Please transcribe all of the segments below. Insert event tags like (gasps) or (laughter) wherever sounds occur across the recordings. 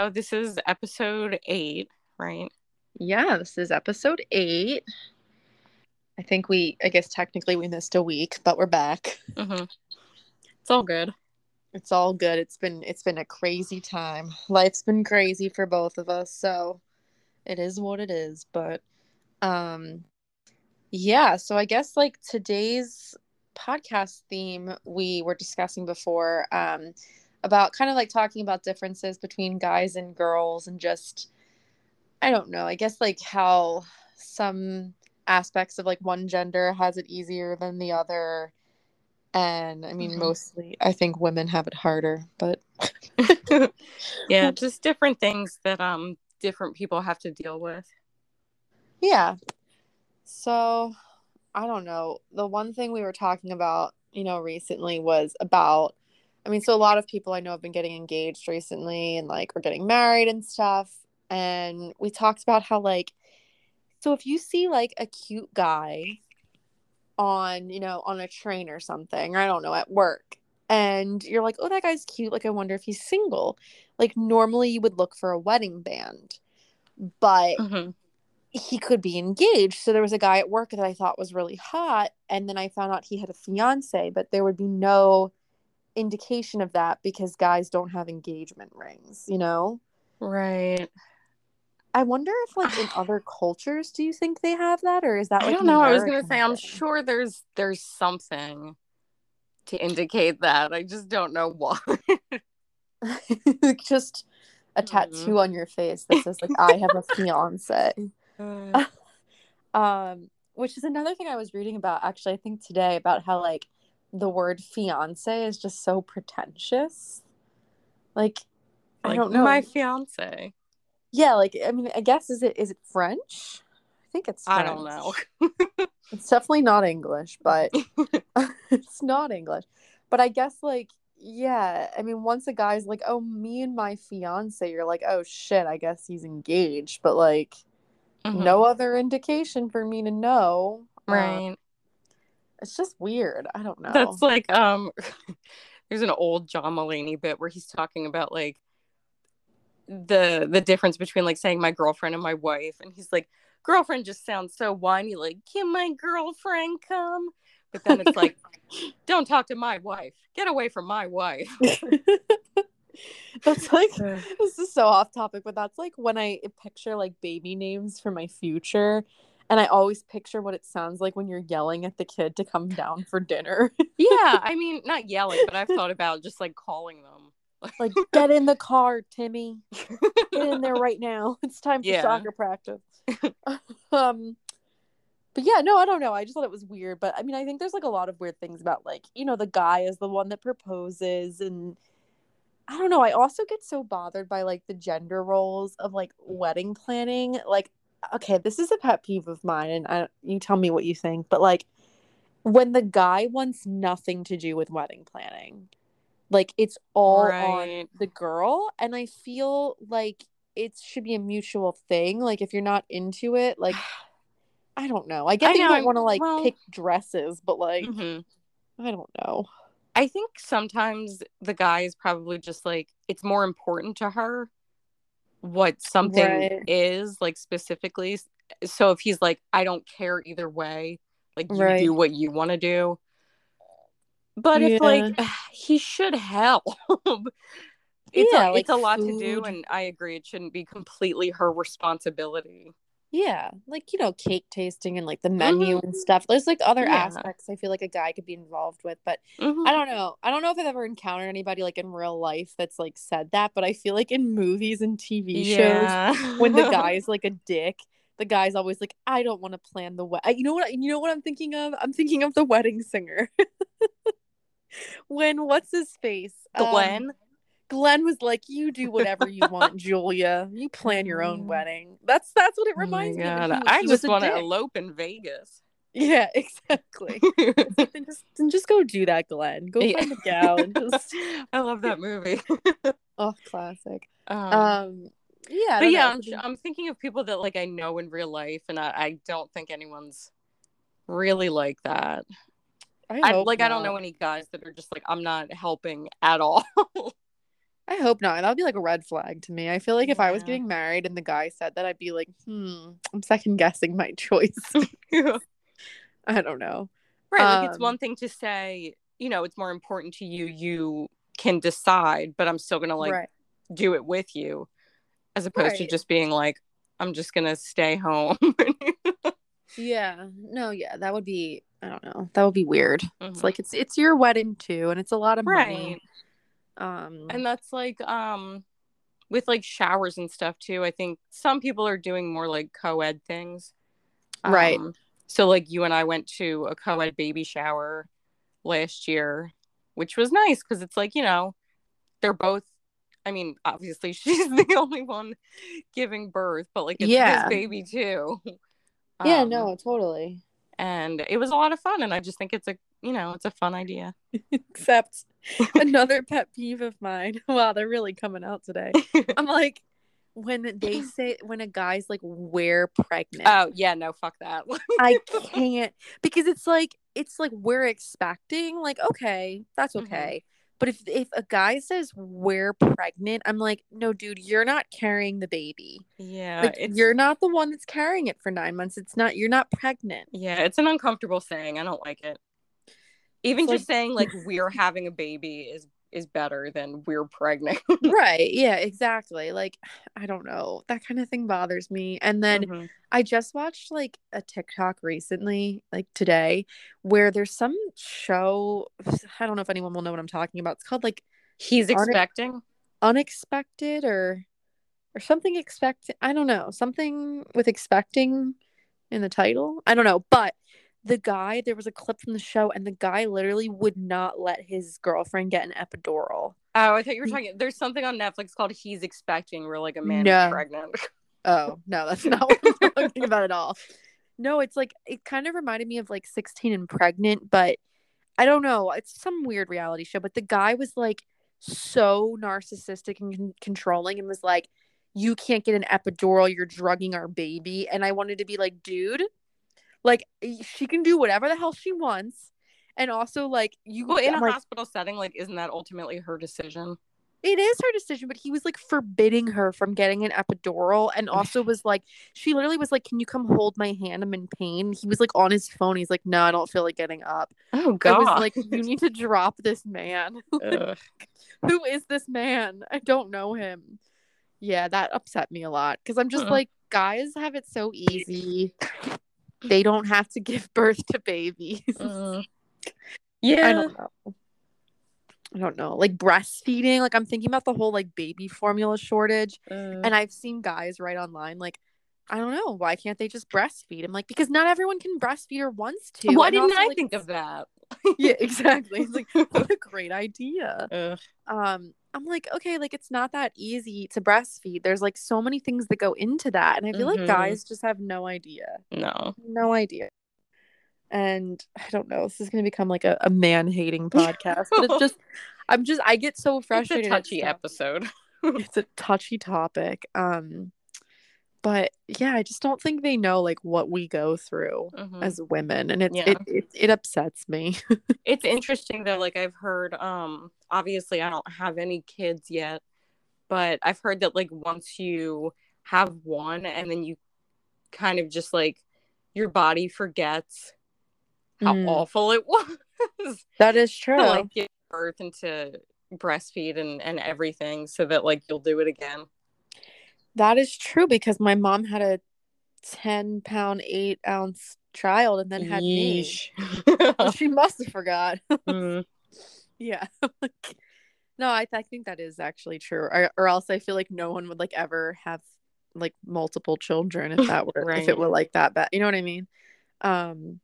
Oh, this is episode eight, right? Yeah, this is episode eight. I think we, I guess technically we missed a week, but we're back. Mm-hmm. It's all good. It's all good. It's been it's been a crazy time. Life's been crazy for both of us, so it is what it is. But um, yeah. So I guess like today's podcast theme we were discussing before um about kind of like talking about differences between guys and girls and just I don't know. I guess like how some aspects of like one gender has it easier than the other. And I mean, Mhm. mostly I think women have it harder, but (laughs) yeah, (laughs) just different things that um different people have to deal with. yeah. So I don't know. The one thing we were talking about, you know, recently was about, I mean, so a lot of people I know have been getting engaged recently and like we're getting married and stuff. And we talked about how, like, so if you see like a cute guy on, you know, on a train or something, or I don't know, at work, and you're like, oh, that guy's cute. Like, I wonder if he's single. Like, normally you would look for a wedding band, but hmm he could be engaged. So there was a guy at work that I thought was really hot, and then I found out he had a fiance, but there would be no indication of that because guys don't have engagement rings, you know? Right. I wonder if like in other (sighs) cultures do you think they have that or is that I don't know. I was gonna say I'm sure there's there's something to indicate that. I just don't know what. (laughs) just a Mhm. tattoo on your face that says like I have a fiance. (laughs) (laughs) um which is another thing i was reading about actually i think today about how like the word fiance is just so pretentious like i don't know my fiance. yeah like i mean i guess is it is it french i think it's I don't know. (laughs) it's definitely not english but (laughs) (laughs) it's not english but i guess like yeah i mean once a guy's like oh me and my fiance you're like oh shit i guess he's engaged but like Mhm. no other indication for me to know. Uh, Right. It's just weird. I don't know. That's like um (laughs) there's an old John Mulaney bit where he's talking about like the the difference between like saying my girlfriend and my wife and he's like girlfriend just sounds so whiny like can my girlfriend come but then it's like (laughs) don't talk to my wife get away from my wife (laughs) that's like this is so off topic, but that's like when I picture like baby names for my future. And I always picture what it sounds like when you're yelling at the kid to come down for dinner. yeah I (laughs) mean not yelling but I've thought about just like calling them like, (laughs) get in the car, Timmy. Get in there right now. (laughs) It's time for Yeah. soccer practice. um but yeah, no, I don't know. I just thought it was weird. But I mean, I think there's like a lot of weird things about like, you know, the guy is the one that proposes and I don't know. I also get so bothered by like the gender roles of like wedding planning. Like, okay, this is a pet peeve of mine, and I, you tell me what you think. But like, when the guy wants nothing to do with wedding planning, like it's all on the girl, and I feel like it should be a mutual thing. Like, if you're not into it, like, (sighs) I don't know. I get I you don't want to like well- pick dresses, but like, Mhm. I don't know. I think sometimes the guy is probably just like it's more important to her what something Right. is like specifically. So if he's like, I don't care either way, like you Right. do what you want to do. But if like (sighs) he should help. (laughs) it's Yeah, a, like it's a lot to do and I agree it shouldn't be completely her responsibility. Yeah, like you know, cake tasting and like the menu and stuff. There's like other Mm-hmm. Yeah. aspects I feel like a guy could be involved with, but Mhm. I don't know. I don't know if I've ever encountered anybody like in real life that's like said that, but I feel like in movies and TV shows Yeah. when the guy's (laughs) like a dick, the guy's always like, "I don't want to plan the wedding." You know what? You know what I'm thinking of? I'm thinking of the wedding singer. (laughs) when what's his face? Um, Glenn. Was like, "You do whatever you want, (laughs) Julia. You plan your own Mm. wedding." That's that's what it Oh reminds me. of. He- I he just want to elope in Vegas. Yeah, (laughs) exactly. then just just go do that, Glenn. Go Yeah. find a gal and just (laughs) I love that movie. oh, classic. Um, Um, yeah, but yeah. I'm I'm thinking of people that like I know in real life, and I, I don't think anyone's really like that. I, I like I don't not. know any guys that are just like I'm not helping at all. I hope not. That would be like a red flag to me. I feel like if I was getting married and the guy said that, I'd be like, hmm, I'm second guessing my (laughs) choice. (laughs) I don't know. Right. Like it's Um, one thing to say, you know, it's more important to you, you can decide, but I'm still gonna like right. do it with you, as opposed to just being like, I'm just gonna stay home. (laughs) Yeah. No, yeah, that would be I don't know. That would be weird. It's Mhm. like it's it's your wedding too, and it's a lot of money. Um And that's like um with like showers and stuff too. I think some people are doing more like co-ed things. Right. Um, so like you and I went to a co-ed baby shower last year, which was nice because it's like, you know, they're both I mean, obviously (laughs) she's the only one giving birth, but like it's Yeah. his baby too. (laughs) yeah, Um, no, totally. And it was a lot of fun and I just think it's a you know, it's a fun idea. (laughs) Except (laughs) another pet peeve of mine. (laughs) Wow, they're really coming out today. (laughs) I'm like when they say when a guy's like we're pregnant. oh yeah, no, fuck that. I can't because it's like it's like we're expecting like okay that's Mhm. okay but if if a guy says we're pregnant I'm like no dude you're not carrying the baby yeah, like you're not the one that's carrying it for nine months it's not you're not pregnant Yeah, it's an uncomfortable saying. I don't like it. Even It's just saying like (laughs) we're having a baby is is better than we're pregnant. (laughs) right yeah exactly like (sighs) I don't know that kind of thing bothers me and then Mhm. I just watched like a TikTok recently, like today, where there's some show. (sighs) I don't know if anyone will know what I'm talking about. It's called like He's it- expecting. unexpected or or something expect I don't know, something with expecting in the title. I don't know, but the guy there was a clip from the show and the guy literally would not let his girlfriend get an epidural. Oh, I thought you were talking. There's something on Netflix called He's Expecting, where like a man No. is pregnant. (laughs) Oh, no, that's not what I'm talking about at all. No, it's like it kind of reminded me of like 16 and pregnant, but I don't know. It's some weird reality show, but the guy was like so narcissistic and con- controlling and was like, You can't get an epidural, you're drugging our baby. And I wanted to be like, Dude, like she can do whatever the hell she wants. And also, like, you well, in a I'm like, hospital setting, like, isn't that ultimately her decision? it is her decision, but he was like forbidding her from getting an epidural and also was like, she literally was like, Can you come hold my hand? I'm in pain. He was like on his phone. He's like, No, I don't feel like getting up. Oh I God. was like, You need to drop this man. (laughs) Who is this man? I don't know him. Yeah, that upset me a lot because I'm just Hmm. like, guys have it so easy. They don't have to give birth to babies. Mm. I Yeah. don't know. I don't know. Like breastfeeding, like I'm thinking about the whole like baby formula shortage. Uh, And I've seen guys write online like, I don't know, why can't they just breastfeed? I'm like, because not everyone can breastfeed or wants to. why And didn't also, I like, think of that? Yeah, exactly. It's like (laughs) what a great idea. Ugh. Um, I'm like, okay, like it's not that easy to breastfeed. There's like so many things that go into that. And I feel Mhm. like guys just have no idea. No. No idea. And I don't know, this is gonna become like a, a man hating podcast. but it's (laughs) just I'm just I get so frustrated. It's a touchy episode. (laughs) it's a touchy topic. Um but yeah, I just don't think they know like what we go through Mhm. as women. And it's Yeah. it, it it upsets me. (laughs) it's interesting though like i've heard um obviously i don't have any kids yet but i've heard that like once you have one and then you kind of just like your body forgets how Mm. awful it (laughs) was that is true. to like give birth and to breastfeed and and everything so that like you'll do it again That is true because my mom had a 10 pound, 8 ounce child and then had me. Yeesh. (laughs) Well, she must have forgot. (laughs) Mm. yeah. (laughs) No, I, I think that is actually true. Or, or else I feel like no one would like ever have like multiple children if that were if it were like that bad. You know what I mean? Um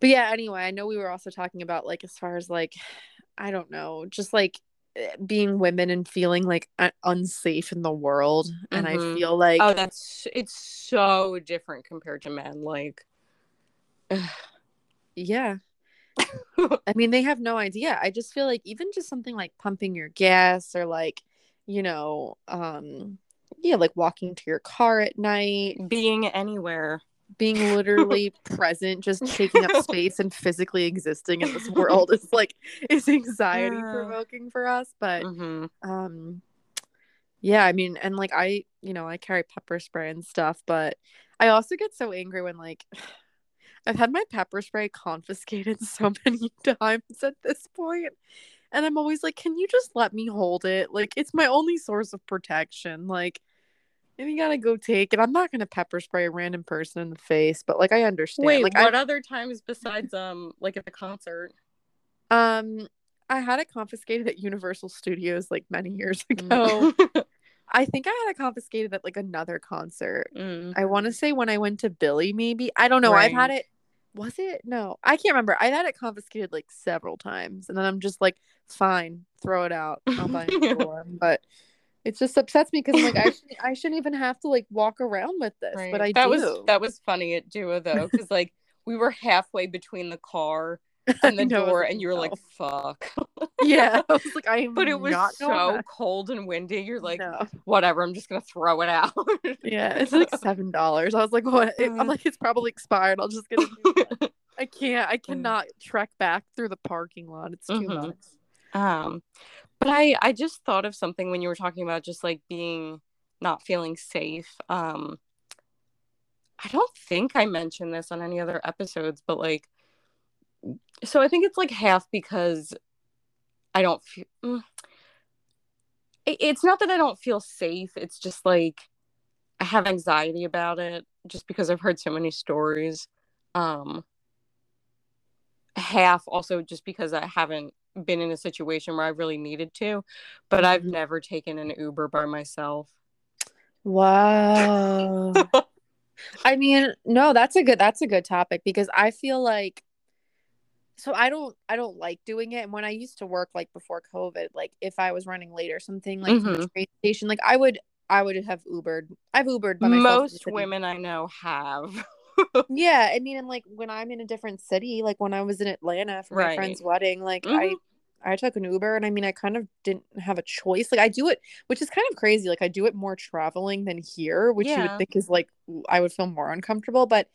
but yeah, anyway, I know we were also talking about like as far as like (sighs) I don't know, just like being women and feeling like unsafe in the world and I Mhm. feel like oh that's it's so different compared to men like (sighs) Yeah. (laughs) I mean, they have no idea. I just feel like even just something like pumping your gas or like, you know, um, yeah, like walking to your car at night, being anywhere being literally present, just taking up (laughs) space and physically existing in this world is like is anxiety provoking for us. But Mhm. um yeah, I mean, and like I, you know, I carry pepper spray and stuff, but I also get so angry when like (sighs) I've had my pepper spray confiscated (laughs) so many (laughs) times at this point. And I'm always like, can you just let me hold it? Like, it's my only source of protection. Like, if you gotta go take it, I'm not gonna pepper spray a random person in the face, but like, I understand. Wait, like, what I, other times besides um like at the concert? um, I had it confiscated at Universal Studios like many years (laughs) Mm. ago. (laughs) I think I had it confiscated at like another concert. Mm. I want to say when I went to Billy, maybe. I don't know. I've had it. Was it? No, I can't remember. I've had it confiscated like several times, and then I'm just like, fine, throw it out. I'll buy another (laughs) one. But it just upsets me because I'm like, I (laughs) shouldn't, I shouldn't even have to like walk around with this, Right. but I do that do. was that was funny at Duo though, because like we were halfway between the car (laughs) and the know, door, and you were like, "Fuck!" (laughs) yeah, I was like, I am but it was not so back. cold and windy. You're like, No. "Whatever, I'm just gonna throw it out." Yeah, it's like seven dollars. I was like, what? It- I'm Uh. like, it's probably expired. I'll just get a new one. I can't. I cannot trek back through the parking lot. It's too Mhm. much. Um, but I I just thought of something when you were talking about just like being not feeling safe. Um, I don't think I mentioned this on any other episodes, but like, so I think it's like half because I don't feel. Mm, it- it's not that I don't feel safe. It's just like I have anxiety about it, just because I've heard so many stories. Um, half also just because I haven't been in a situation where I really needed to, but I've Mhm. never taken an Uber by myself. Wow. (laughs) I mean, no, that's a good that's a good topic because I feel like so I don't I don't like doing it. And when I used to work like before COVID, like if I was running late or something like from the train station, like I would I would have Ubered. I've Ubered by myself. Most women I know have. (laughs) Yeah, I mean, and like when I'm in a different city, like when I was in Atlanta for my Right. friend's wedding, like Mhm. I I took an Uber and I mean I kind of didn't have a choice. Like I do it, which is kind of crazy. Like I do it more traveling than here, which you would think is like I would feel more uncomfortable. But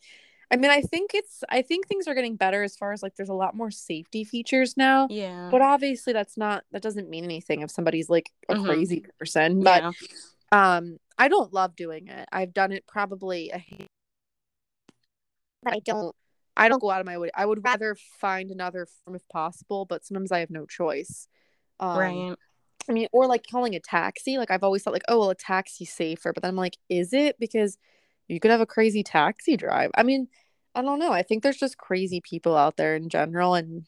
I mean, I think it's I think things are getting better as far as like there's a lot more safety features now. yeah. But obviously that's not that doesn't mean anything if somebody's like a Mhm. crazy person. But yeah. um I don't love doing it. I've done it probably a but I don't I don't go out of my way. I would rather find another form if possible, but sometimes I have no choice. Um, right. I mean, or like calling a taxi. Like I've always thought, like, oh well, a taxi's safer. But then I'm like, is it? Because you could have a crazy taxi drive. I mean, I don't know. I think there's just crazy people out there in general, and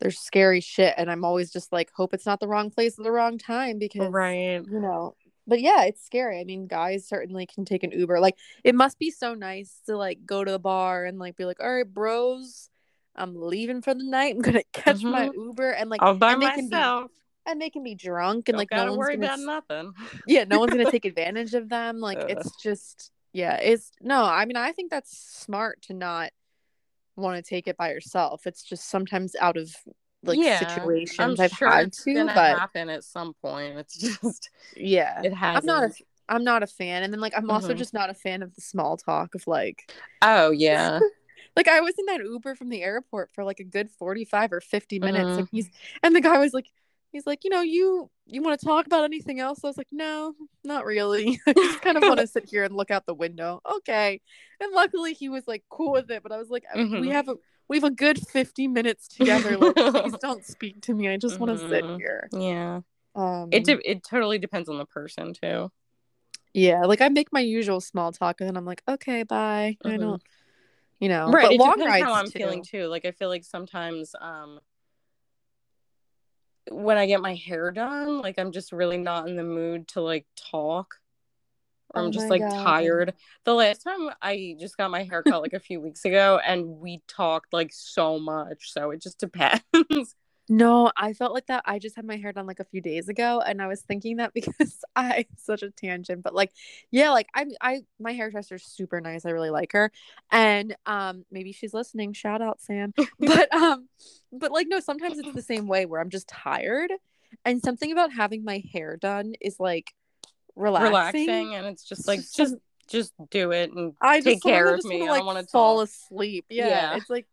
there's scary shit. And I'm always just like, hope it's not the wrong place at the wrong time because Right. you know but yeah it's scary i mean guys certainly can take an uber like it must be so nice to like go to the bar and like be like all right bros i'm leaving for the night i'm gonna (laughs) catch my mm-hmm. uber and like All by and can be- myself. and they can be drunk and Don't like no one's worry gonna about nothing. yeah no one's gonna (laughs) take advantage of them like Ugh. it's just yeah it's no i mean i think that's smart to not want to take it by yourself it's just sometimes out of like yeah, situations I'm i've sure had it's to but happen at some point. It's (laughs) just yeah it has. I'm not a I'm not a fan. And then like I'm also Mhm. just not a fan of the small talk of like Oh yeah. (laughs) like I was in that Uber from the airport for like a good 45 or 50 minutes Mhm. and he's and the guy was like he's like, "You know, you you want to talk about anything else?" I was like, "No, not really. (laughs) I just kind of want to sit here and look out the window." Okay. And luckily he was like cool with it, but I was like, "We Mhm. have a we have a good 50 minutes together. Like, please (laughs) don't speak to me. I just want to sit Mhm. here." Yeah. Um It de- it totally depends on the person too. Yeah, like I make my usual small talk and then I'm like, okay, bye. I Mhm. don't, you know, right. But it long depends rides how I'm too. feeling too. Like I feel like sometimes um when I get my hair done, like I'm just really not in the mood to like talk. Oh I'm just like God. tired. The last time I just got my hair cut like a few weeks ago and we talked like so much. So it just depends. (laughs) No, I felt like that. I just had my hair done like a few days ago, and I was thinking that (laughs) because I such a tangent, but like, yeah, like I, I, my hairdresser's super nice. I really like her, and um, maybe she's listening. Shout out, Sam. (laughs) but um, but like, no, sometimes it's the same way where I'm just tired, and something about having my hair done is like relaxing. Relaxing and it's just like just just do it and I take care of me. wanna, I like don't want to fall talk. asleep. Yeah, Yeah. it's like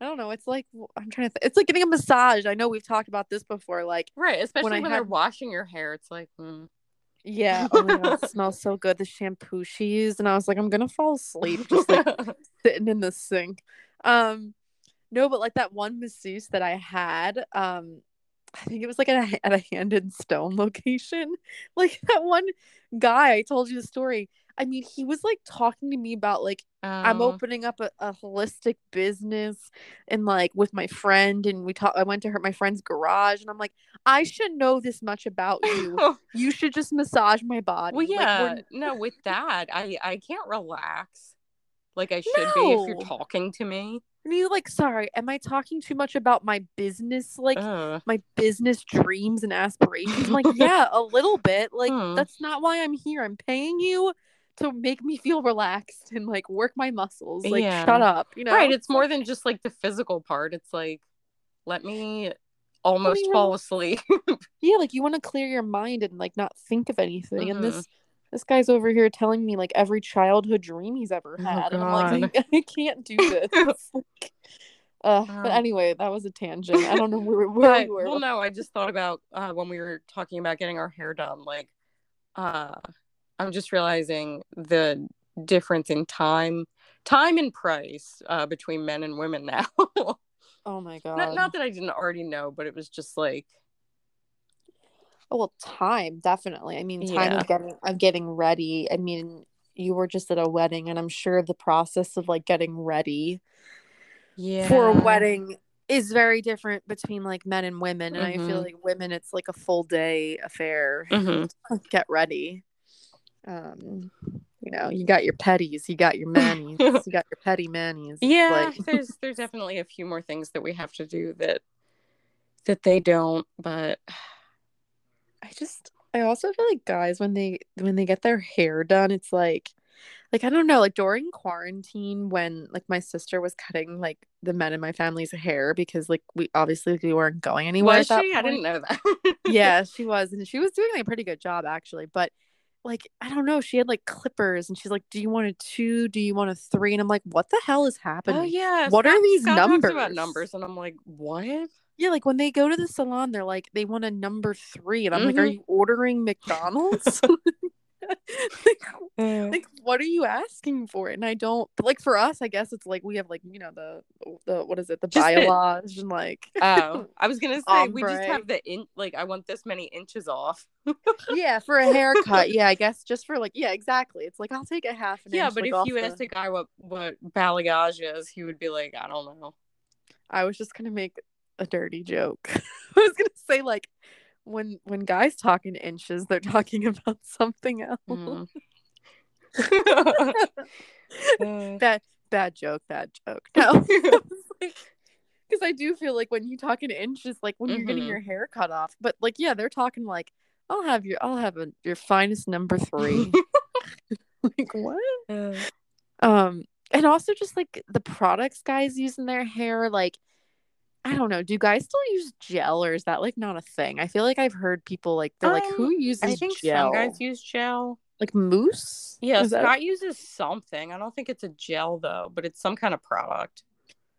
I don't know. It's like I'm trying to. Th- it's like getting a massage. I know we've talked about this before. Like Right, especially I when, they're washing your hair. It's like, mm. yeah, (laughs) oh god, it smells so good. The shampoo she used, and I was like, I'm gonna fall asleep just like (laughs) sitting in the sink. Um, no, but like that one masseuse that I had, um, I think it was like at a, at a Hand and Stone location. (laughs) Like that one guy, I told you the story. I mean, he was like talking to me about like I'm Oh. opening up a, a holistic business and like with my friend, and we talked. I went to her my friend's garage, and I'm like, I should know this much about you. (laughs) you should just massage my body. well, yeah, we're- no, with that, I I can't relax like I should be if you're talking to me. And you like, sorry, am I talking too much about my business, like Ugh. my business dreams and aspirations? I'm like, (laughs) yeah, a little bit. Like, Hmm. that's not why I'm here. I'm paying you to make me feel relaxed and like work my muscles. Like, Yeah. shut up. You know, Right, it's more than just like the physical part. It's like let me almost fall asleep. (laughs) yeah, like you want to clear your mind and like not think of anything. Mhm. And this this guy's over here telling me like every childhood dream he's ever Oh, had, and I'm like, (laughs) I, can't do this. (laughs) (laughs) Like- uh, but Um, anyway, that was a tangent. I don't know where, where But, we were. well, no, I just thought about uh, when we were talking about getting our hair done. Like, uh, I'm just realizing the difference in time, time and price uh, between men and women now. oh my god. not, not that I didn't already know, but it was just like, Oh, well, time definitely. I mean, time Yeah. of getting of getting ready. I mean, you were just at a wedding, and I'm sure the process of like getting ready yeah, for a wedding is very different between like men and women. And I feel Mhm. like women, it's like a full day affair. Mhm. (laughs) Get ready. Um, you know, you got your petties, you got your manis, (laughs) you got your petty manis. Yeah, like- (laughs) there's there's definitely a few more things that we have to do that that they don't, but I just I also feel like guys when they when they get their hair done, it's like like I don't know, like during quarantine when like my sister was cutting like the men in my family's hair because like we obviously we weren't going anywhere. was she? I didn't know that. (laughs) yeah, she was, and she was doing a pretty good job actually. But like I don't know, she had like clippers, and she's like, "Do you want a two? Do you want a three? And I'm like, "What the hell is oh, happening?" Oh yeah. What are these Scott talks about numbers? numbers, and I'm like, what? Yeah, like when they go to the salon, they're like, they want a number three, and I'm like, "Are Mhm. you ordering McDonald's?" (laughs) (laughs) like, like what are you asking for and i don't but like for us i guess it's like we have like you know the the what is it the balayage and like oh, I was gonna (laughs) say we just have the in like I want this many inches off. yeah for a haircut yeah i guess just for like yeah exactly it's like i'll take a half an inch. yeah, inch, but like, if you the- asked a guy what what balayage is, he would be like, I don't know. i was just gonna make a dirty joke (laughs) i was gonna say like when when guys talk in inches they're talking (laughs) about something else Mm. (laughs) Bad bad joke bad joke no because I do feel like when you talk in inches, like when you're getting Mhm. your hair cut off, but like yeah, they're talking like I'll have your I'll have a, your finest number three. like what? uh, Um, and also just like the products guys use in their hair, like I don't know, do guys still use gel or is that like not a thing? I feel like I've heard people like they're like Um, who uses I think gel? some guys use gel. like mousse. Yeah, Is that- Scott uses something. I don't think it's a gel though, but it's some kind of product.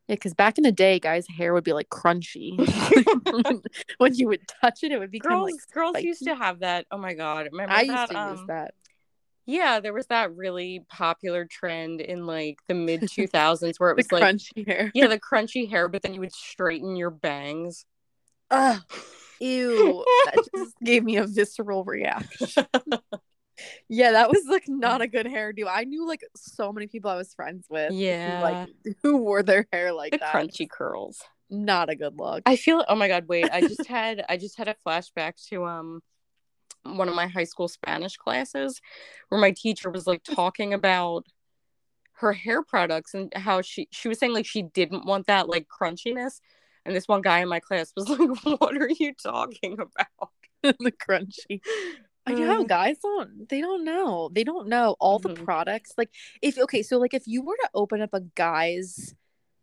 Yeah, because back in the day, guys' hair would be like crunchy. (laughs) (laughs) when you would touch it, it would be girls, like girls used to have that. Oh my god, remember I that? used to use um, that. Yeah, there was that really popular trend in like the mid (laughs) 2000s where it was like crunchy hair. yeah, the crunchy hair, but then you would straighten your bangs. Ugh, ew. that (laughs) just gave me a visceral reaction. (laughs) yeah, that was like not a good hairdo. I knew like so many people I was friends with. Yeah. Who, like who wore their hair like the that. crunchy curls. Not a good look. I feel oh my god, wait, I just had I just had a flashback to um one of my high school Spanish classes where my teacher was like talking about her hair products and how she she was saying like she didn't want that like crunchiness and this one guy in my class was (laughs) like what are you talking about (laughs) the crunchy. I know Uh. guys don't they don't know. They don't know all the Mhm. products. Like if okay, so like if you were to open up a guy's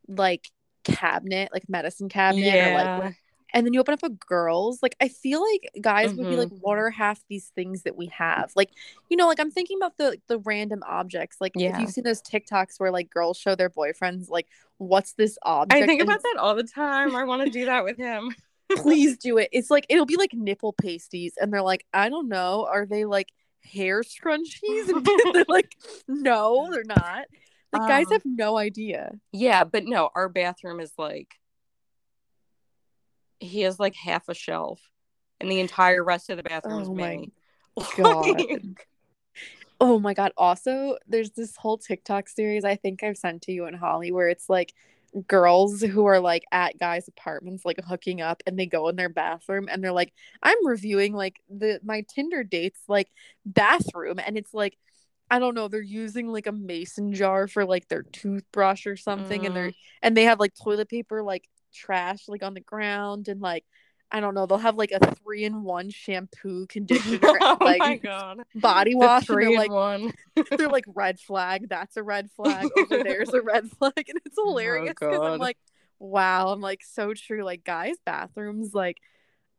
like cabinet, like medicine cabinet or like yeah and then you open up a girls like i feel like guys would be like what are half these things that we have. Like you know like i'm thinking about the the random objects like if you've seen those tiktoks where like girls show their boyfriends like what's this object I think And about that all the time. I want to do that with him. (laughs) please do it. It's like it'll be like nipple pasties and they're like i don't know are they like hair scrunchies? (laughs) And they're (laughs) like no they're not. Like guys Um, have no idea. Yeah, but no, our bathroom is like he has like half a shelf, and the entire rest of the bathroom is Oh my me. God. (laughs) Like, Oh my god. Also, there's this whole TikTok series I think I've sent to you and Holly where it's like girls who are like at guys' apartments like hooking up and they go in their bathroom and they're like, I'm reviewing like the my Tinder dates like bathroom and it's like I don't know, they're using like a mason jar for like their toothbrush or something and they're mm. and they have like toilet paper like trash like on the ground and like I don't know, they'll have like a three in one shampoo, conditioner, (laughs) oh like my god, body the wash, and three like one. (laughs) they're like red flag. That's a red flag. Over there's a red flag, and it's (laughs) hilarious because I'm Oh, like, wow, I'm like so true. Like guys' bathrooms, like,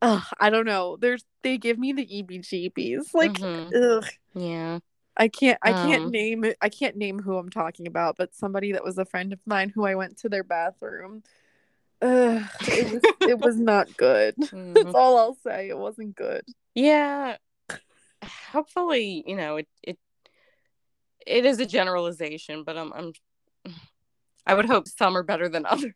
ugh, I don't know. There's they give me the EBGBs. Like, Mhm. ugh, Yeah, I can't I can't Um, name. I can't name who I'm talking about, but somebody that was a friend of mine who I went to their bathroom. Ugh, it was it was not good. (laughs) (laughs) That's Mhm. all I'll say. It wasn't good. yeah. Hopefully, you know it. It it is a generalization, but I'm I'm. I would hope some are better than (laughs) others.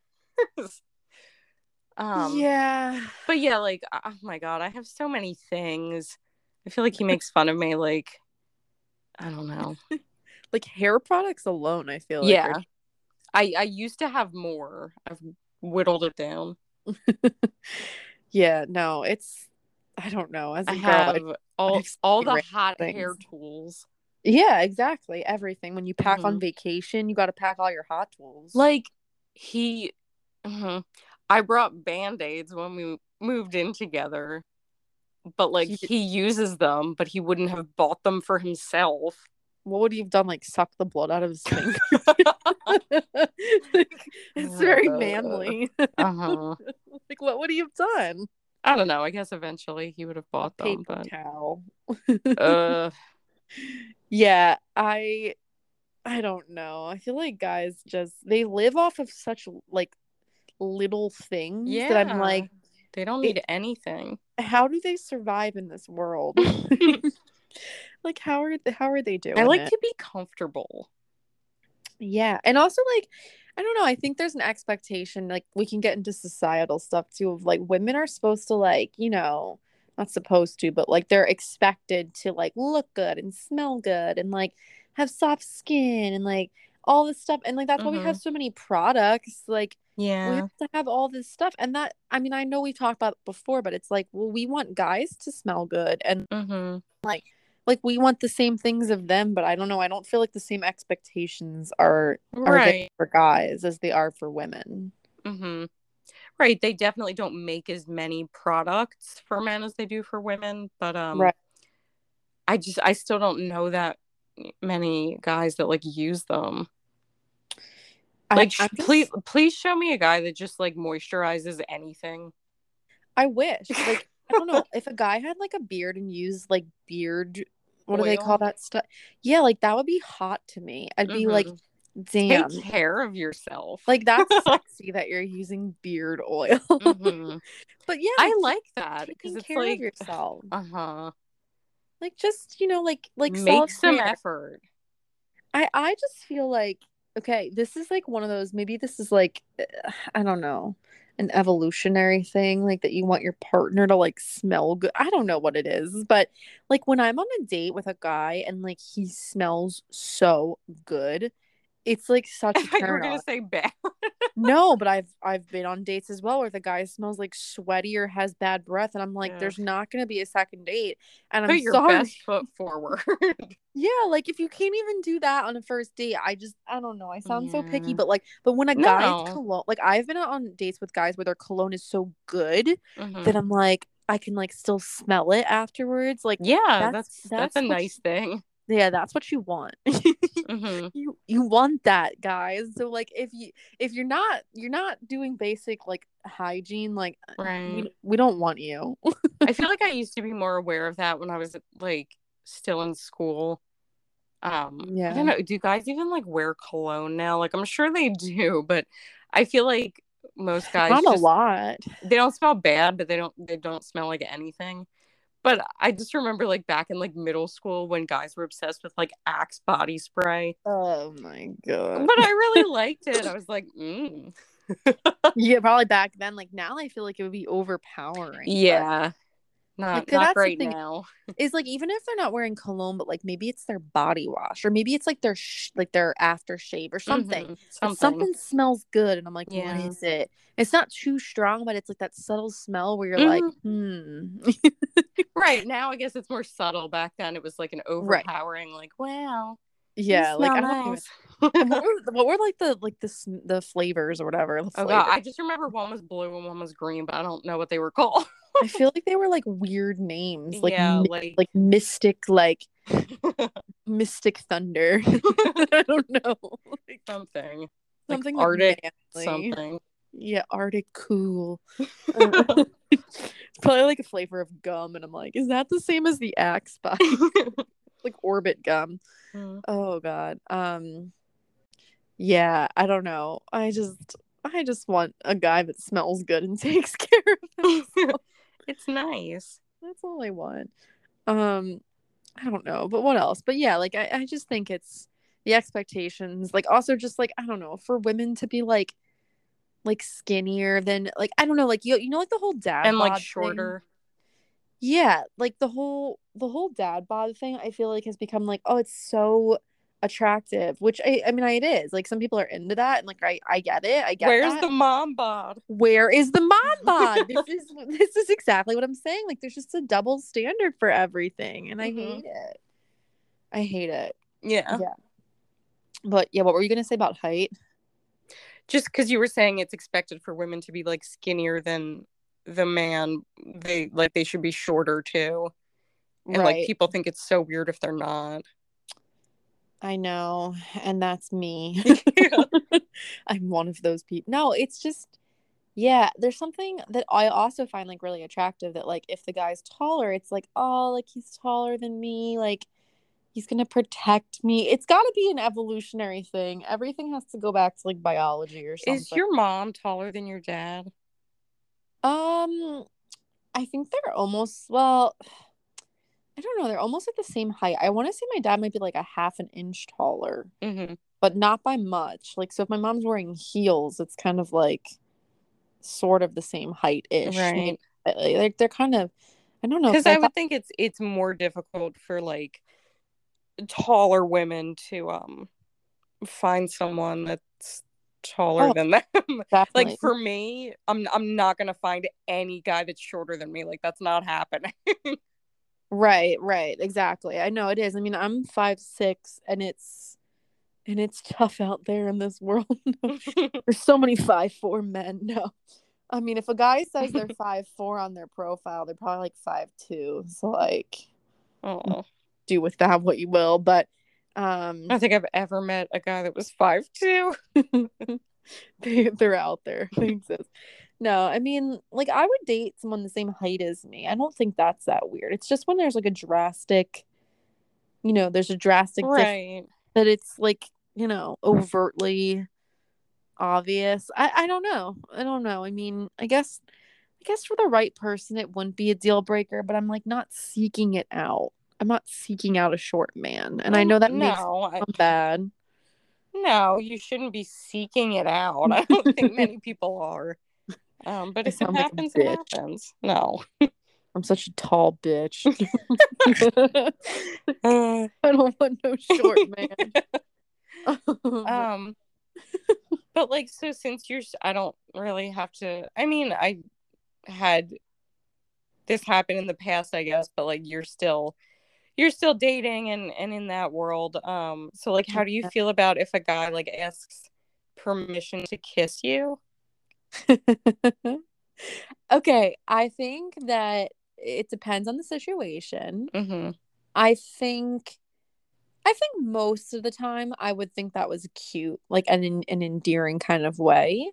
um, yeah. but yeah, like oh my god, I have so many things. I feel like he makes fun of me. Like I don't know. Like hair products alone, I feel like yeah, are I I used to have more. I've whittled it down. (laughs) yeah, no, it's I don't know. As a I girl, I- have all have all the hot things. hair tools. yeah, exactly. Everything. When you pack on Mhm. vacation, you got to pack all your hot tools. Like he, mhm. I brought band aids when we moved in together, but like He- he uses them, but he wouldn't have bought them for himself. What would you have done? Like suck the blood out of his finger? (laughs) (laughs) like, it's very Uh, manly. Uh huh. (laughs) like, what would he have done? I don't know. I guess eventually he would have bought them, Paper but towel. uh, yeah, I I don't know. I feel like guys just they live off of such like little things yeah. that I'm like, they don't it- need anything. how do they survive in this world? Like how are how are they doing? I like it? to be comfortable. Yeah. And also like I don't know, I think there's an expectation like we can get into societal stuff too of like women are supposed to like, you know, not supposed to, but like they're expected to like look good and smell good and like have soft skin and like all this stuff and like that's why we have so many products like yeah we have to have all this stuff and that I mean I know we've talked about before but it's like well we want guys to smell good and Mm-hmm. like we want the same things of them but I don't know I don't feel like the same expectations are are Right. for guys as they are for women. Mm-hmm. Right. They definitely don't make as many products for men as they do for women, but um, Right. I just I still don't know that many guys that like use them. Like, just- please, please show me a guy that just like moisturizes anything. I wish. Like I don't know (laughs) if a guy had like a beard and used like beard. What do they call that stuff? Yeah, like that would be hot to me. I'd be like, Mhm. damn, take care of yourself. like that's (laughs) sexy that you're using beard oil. Mhm. (laughs) but yeah, I like that because it's care like of yourself. (sighs) uh huh. Like just you know, like like Make some self-care. effort. I I just feel like okay, this is like one of those. Maybe this is like (sighs) I don't know, an evolutionary thing, like that you want your partner to like smell good. I don't know what it is, but like when I'm on a date with a guy and like he smells so good, it's like such (laughs) I a thought you were turn gonna say bad. (laughs) No, but I've I've been on dates as well where the guy smells like sweaty or has bad breath, and I'm like, Yeah. there's not gonna be a second date, and Put I'm your sorry. best foot forward. (laughs) Yeah, like if you can't even do that on a first date, I just I don't know. I sound so picky, but like but when a guy's No. cologne like I've been on dates with guys where their cologne is so good Mhm. that I'm like I can like still smell it afterwards. Like Yeah, That's- that's that's, that's a nice thing. yeah, that's what you want. (laughs) hmm you you want that, guys. So like if you if you're not you're not doing basic like hygiene, like Right. we, we don't want you. I feel (laughs) like I used to be more aware of that when I was like still in school. Um, I Yeah. don't know. Do guys even like wear cologne now? Like, I'm sure they do, but I feel like most guys Not a lot. they don't smell bad, but they don't they don't smell like anything. But I just remember like back in like middle school when guys were obsessed with like Axe body spray. Oh my god. But I really (laughs) liked it. I was like, mm. yeah, (laughs) probably back then. Like now, I feel like it would be overpowering. yeah, not Like, not that's the great thing. now. (laughs) it's like even if they're not wearing cologne, but like maybe it's their body wash, or maybe it's like their sh- like their aftershave or something. Mhm, something. something smells good, and I'm like, Yeah. what is it? It's not too strong, but it's like that subtle smell where you're like, hmm. (laughs) Right now, I guess it's more subtle. Back then, it was like an overpowering, like, wow, yeah, like I don't even- nice. what, were, (laughs) what were like the like the the flavors or whatever? Oh god. I just remember one was blue and one was green, but I don't know what they were called. I feel like they were like weird names, like yeah, mi- like, like mystic, like (laughs) mystic thunder. (laughs) (laughs) I don't know, like something, like something Arctic manly. something. Yeah, Arctic cool. Uh, it's probably like a flavor of gum, and I'm like, is that the same as the Axe by like Orbit gum? Mm. Oh God. Um. Yeah, I don't know. I just, I just want a guy that smells good and takes care of himself. It's nice. That's all I want. Um, I don't know, but what else? But yeah, like I, I just think it's the expectations. Like also just like I don't know for women to be like, like skinnier than like I don't know like you you know like the whole dad and like bod thing? shorter. Yeah, like the whole the whole dad bod thing. I feel like has become like oh it's so attractive, which I I mean I, it is like some people are into that and like I I get it I get Where's that. the mom bod? where is the mom (laughs) bod? this is this is exactly what I'm saying. Like there's just a double standard for everything, and I Mhm. hate it. I hate it. Yeah, Yeah. But yeah, what were you gonna say about height? just because you were saying it's expected for women to be like skinnier than the man, they like they should be shorter too, and like people think it's so weird if they're not. I know, and that's me. (laughs) (laughs) I'm one of those people. No, it's just yeah, there's something that I also find like really attractive that like if the guy's taller, it's like, oh, like he's taller than me, like he's gonna protect me. It's gotta be an evolutionary thing. Everything has to go back to like biology or something. Is your mom taller than your dad? um I think they're almost well I don't know, they're almost at the same height. I want to say my dad might be like a half an inch taller. Mm-hmm. but not by much. Like, so if my mom's wearing heels, it's kind of like sort of the same height ish. Right. Like, they're kind of, I don't know. Because 'cause I thought- would think it's it's more difficult for like taller women to um find someone that's taller Oh, than them. (laughs) like for me, I'm I'm not gonna find any guy that's shorter than me. Like that's not happening. (laughs) right, right, exactly. I know it is. I mean, I'm five six, and it's and it's tough out there in this (laughs) world. (laughs) There's so many five four men. (laughs) No. I mean, if a guy says they're five four on their profile, they're probably like five two. So like oh, do with that what you will. But um I don't think I've ever met a guy that was five two. they, they're out there. They exist. No, I mean, like I would date someone the same height as me. I don't think that's that weird. It's just when there's like a drastic, you know, there's a drastic difference Right. that it's like, you know, overtly obvious. I I don't know. I don't know. I mean, I guess I guess for the right person it wouldn't be a deal breaker, but I'm like not seeking it out. I'm not seeking out a short man. And I know that makes no, I, me bad. no, you shouldn't be seeking it out. (laughs) I don't think many people are. Um, but I if it like happens, it happens. No. I'm such a tall bitch. Uh, (laughs) (laughs) I don't want no short man. (laughs) um but like so since you're I don't really have to i mean i had this happen in the past i guess but like you're still you're still dating and and in that world um so like how do you feel about if a guy like asks permission to kiss you (laughs) okay, I think that it depends on the situation. mm-hmm. I think I think most of the time I would think that was cute, like an an endearing kind of way.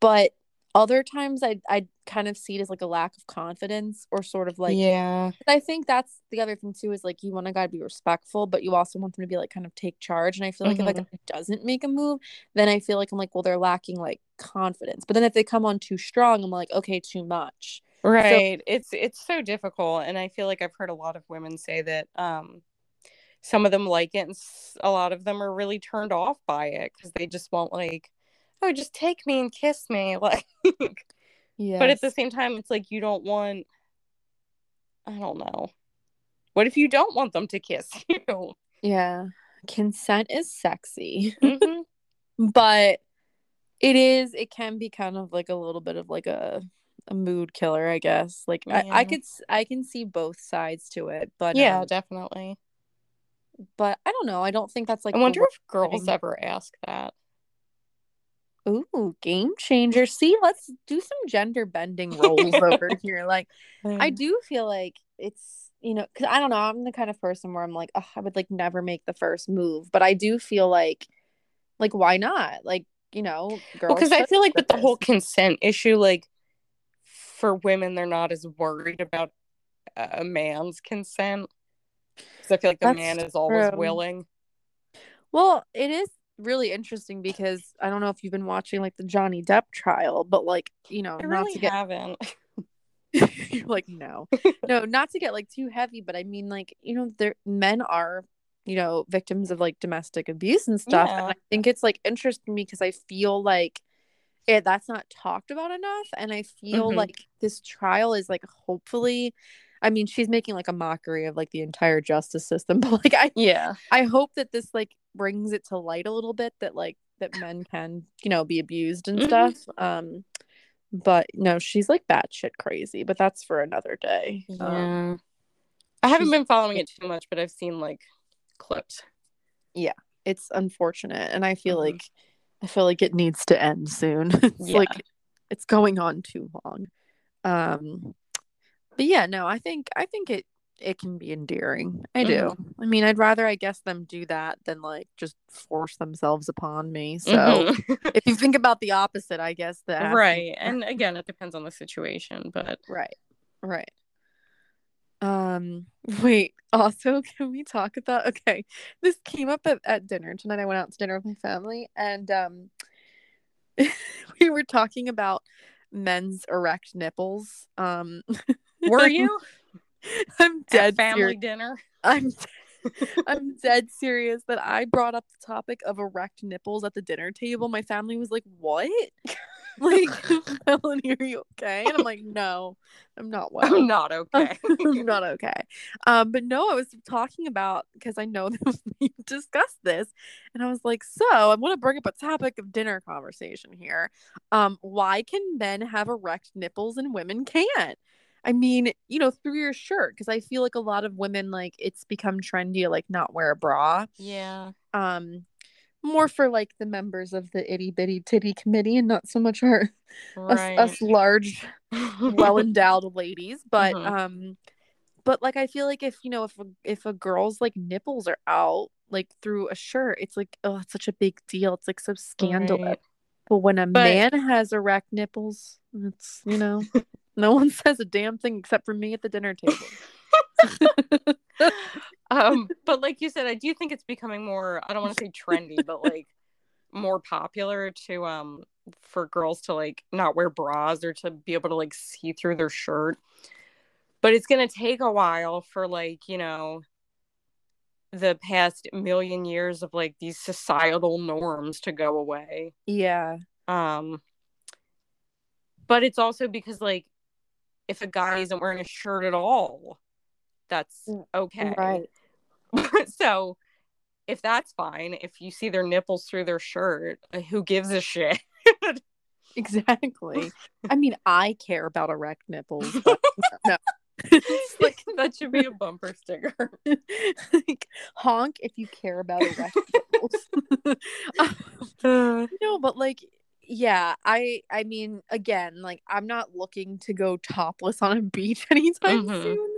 But other times I I kind of see it as like a lack of confidence or sort of like yeah. I think that's the other thing too is like you want a guy to be respectful, but you also want them to be like kind of take charge. And I feel like Mhm. if a guy doesn't make a move, then I feel like I'm like, well, they're lacking like confidence. But then if they come on too strong, I'm like, okay, too much. Right. it's it's so difficult and I feel like I've heard a lot of women say that um some of them like it and a lot of them are really turned off by it cuz they just want like oh just take me and kiss me (laughs) like Yeah. but at the same time it's like you don't want I don't know. What if you don't want them to kiss (laughs) you? yeah. Consent is sexy. Mhm. (laughs) but it is it can be kind of like a little bit of like a a mood killer i guess like I, I could i can see both sides to it but yeah, um, definitely. but i don't know i don't think that's like I wonder if girls thing. ever ask that. Ooh game changer see let's do some gender bending roles over (laughs) here like i mm. do feel like it's you know because i don't know i'm the kind of person where i'm like oh, i would like never make the first move but i do feel like like why not like you know girls Well, because I feel like with the whole consent issue, like for women, they're not as worried about a man's consent. Because I feel like the That's man is always true. willing. Well, it is really interesting because I don't know if you've been watching like the Johnny Depp trial, but like, you know, I not really to get haven't. (laughs) you're like, no. (laughs) No, not to get like too heavy, but I mean like, you know, there men are, you know, victims of like domestic abuse and stuff. Yeah. And I think it's like interesting because I feel like it that's not talked about enough. And I feel Mhm. like this trial is like hopefully I mean, she's making like a mockery of like the entire justice system, (laughs) but like I Yeah. I hope that this like brings it to light a little bit that like that men can, you know, be abused and Mhm. stuff. Um but no, she's like batshit crazy, but that's for another day. Um, I haven't been following it too much, but I've seen like clips. Yeah. It's unfortunate and I feel Mhm. like I feel like it needs to end soon. (laughs) it's Yeah. like it's going on too long. Um but yeah, no, I think I think it it can be endearing. I do. I mean, I'd rather I guess them do that than like just force themselves upon me. So Mhm. (laughs) if you think about the opposite, I guess that right. And again, it depends on the situation, but right, right. Um, (laughs) wait. Also, can we talk about? Okay, this came up at, at dinner tonight. I went out to dinner with my family, and um, (laughs) we were talking about men's erect nipples. Um, were you (laughs) I'm at dead family serious. dinner? I'm (laughs) I'm dead serious that I brought up the topic of erect nipples at the dinner table. My family was like, "What?" (laughs) Like, Melanie, are you okay? And I'm like, "No, I'm not well. I'm not okay. I'm not okay." Um, but no, I was talking about because I know that we discussed this, and I was like, "So I want to bring up a topic of dinner conversation here. Um, why can men have erect nipples and women can't?" I mean, you know, through your shirt, because I feel like a lot of women like it's become trendy to like not wear a bra. yeah. Um, more for like the members of the itty bitty titty committee and not so much our Right. us, us large, well (laughs) endowed ladies. But Mhm. um, but like I feel like if you know if a, if a girl's like nipples are out like through a shirt, it's like oh, it's such a big deal. It's like so scandalous. Right. But when a But- man has erect nipples, it's you know, no one (laughs) says a damn thing except for me at the dinner table. (laughs) (laughs) um, but like you said, I do think it's becoming more. I don't want to say trendy, but like more popular to um for girls to like not wear bras or to be able to like see through their shirt. But it's gonna take a while for like you know the past million years of like these societal norms to go away. Yeah. Um, but it's also because like if a guy isn't wearing a shirt at all, that's okay. Right. (laughs) so if that's fine, if you see their nipples through their shirt, uh, who gives a shit? (laughs) Exactly. I mean, I care about erect nipples, (laughs) but no. Like that should be a bumper sticker. like honk if you care about erect nipples. Um, no, but like yeah, I I mean again, like I'm not looking to go topless on a (laughs) beach anytime Mhm. soon.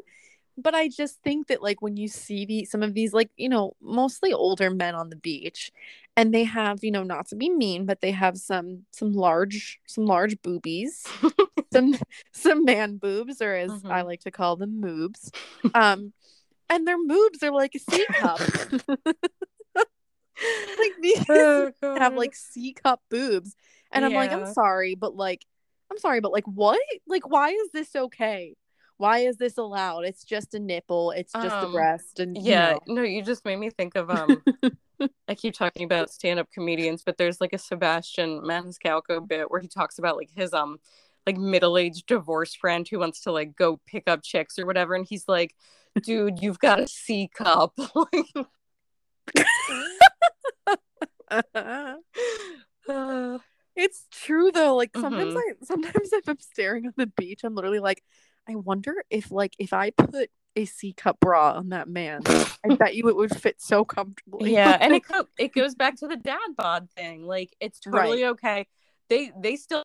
but I just think that like when you see the some of these like you know mostly older men on the beach, and they have you know not to be mean, but they have some some large some large boobies, (laughs) some some man boobs, or as Mhm. I like to call them, moobs. (laughs) Um, and their moobs are like a C cup. (laughs) like these (laughs) (laughs) Oh, have like C cup boobs, and I'm like, I'm sorry, but like, I'm sorry, but like, what? Like, why is this okay? Why is this allowed? It's just a nipple. It's just a Um, breast, and you Yeah, know. no, you just made me think of um I keep talking about stand-up comedians, but there's like a Sebastian Maniscalco bit where he talks about like his um like middle-aged divorce friend who wants to like go pick up chicks or whatever and he's like, "Dude, you've got a C cup." Uh, (laughs) it's true though. Like sometimes Mhm. I sometimes if I'm staring at the beach, I'm literally like, I wonder if like if I put a C cup bra on that man, (laughs) I bet you it would fit so comfortably. yeah, and it (laughs) co- it goes back to the dad bod thing. Like it's totally okay. They they still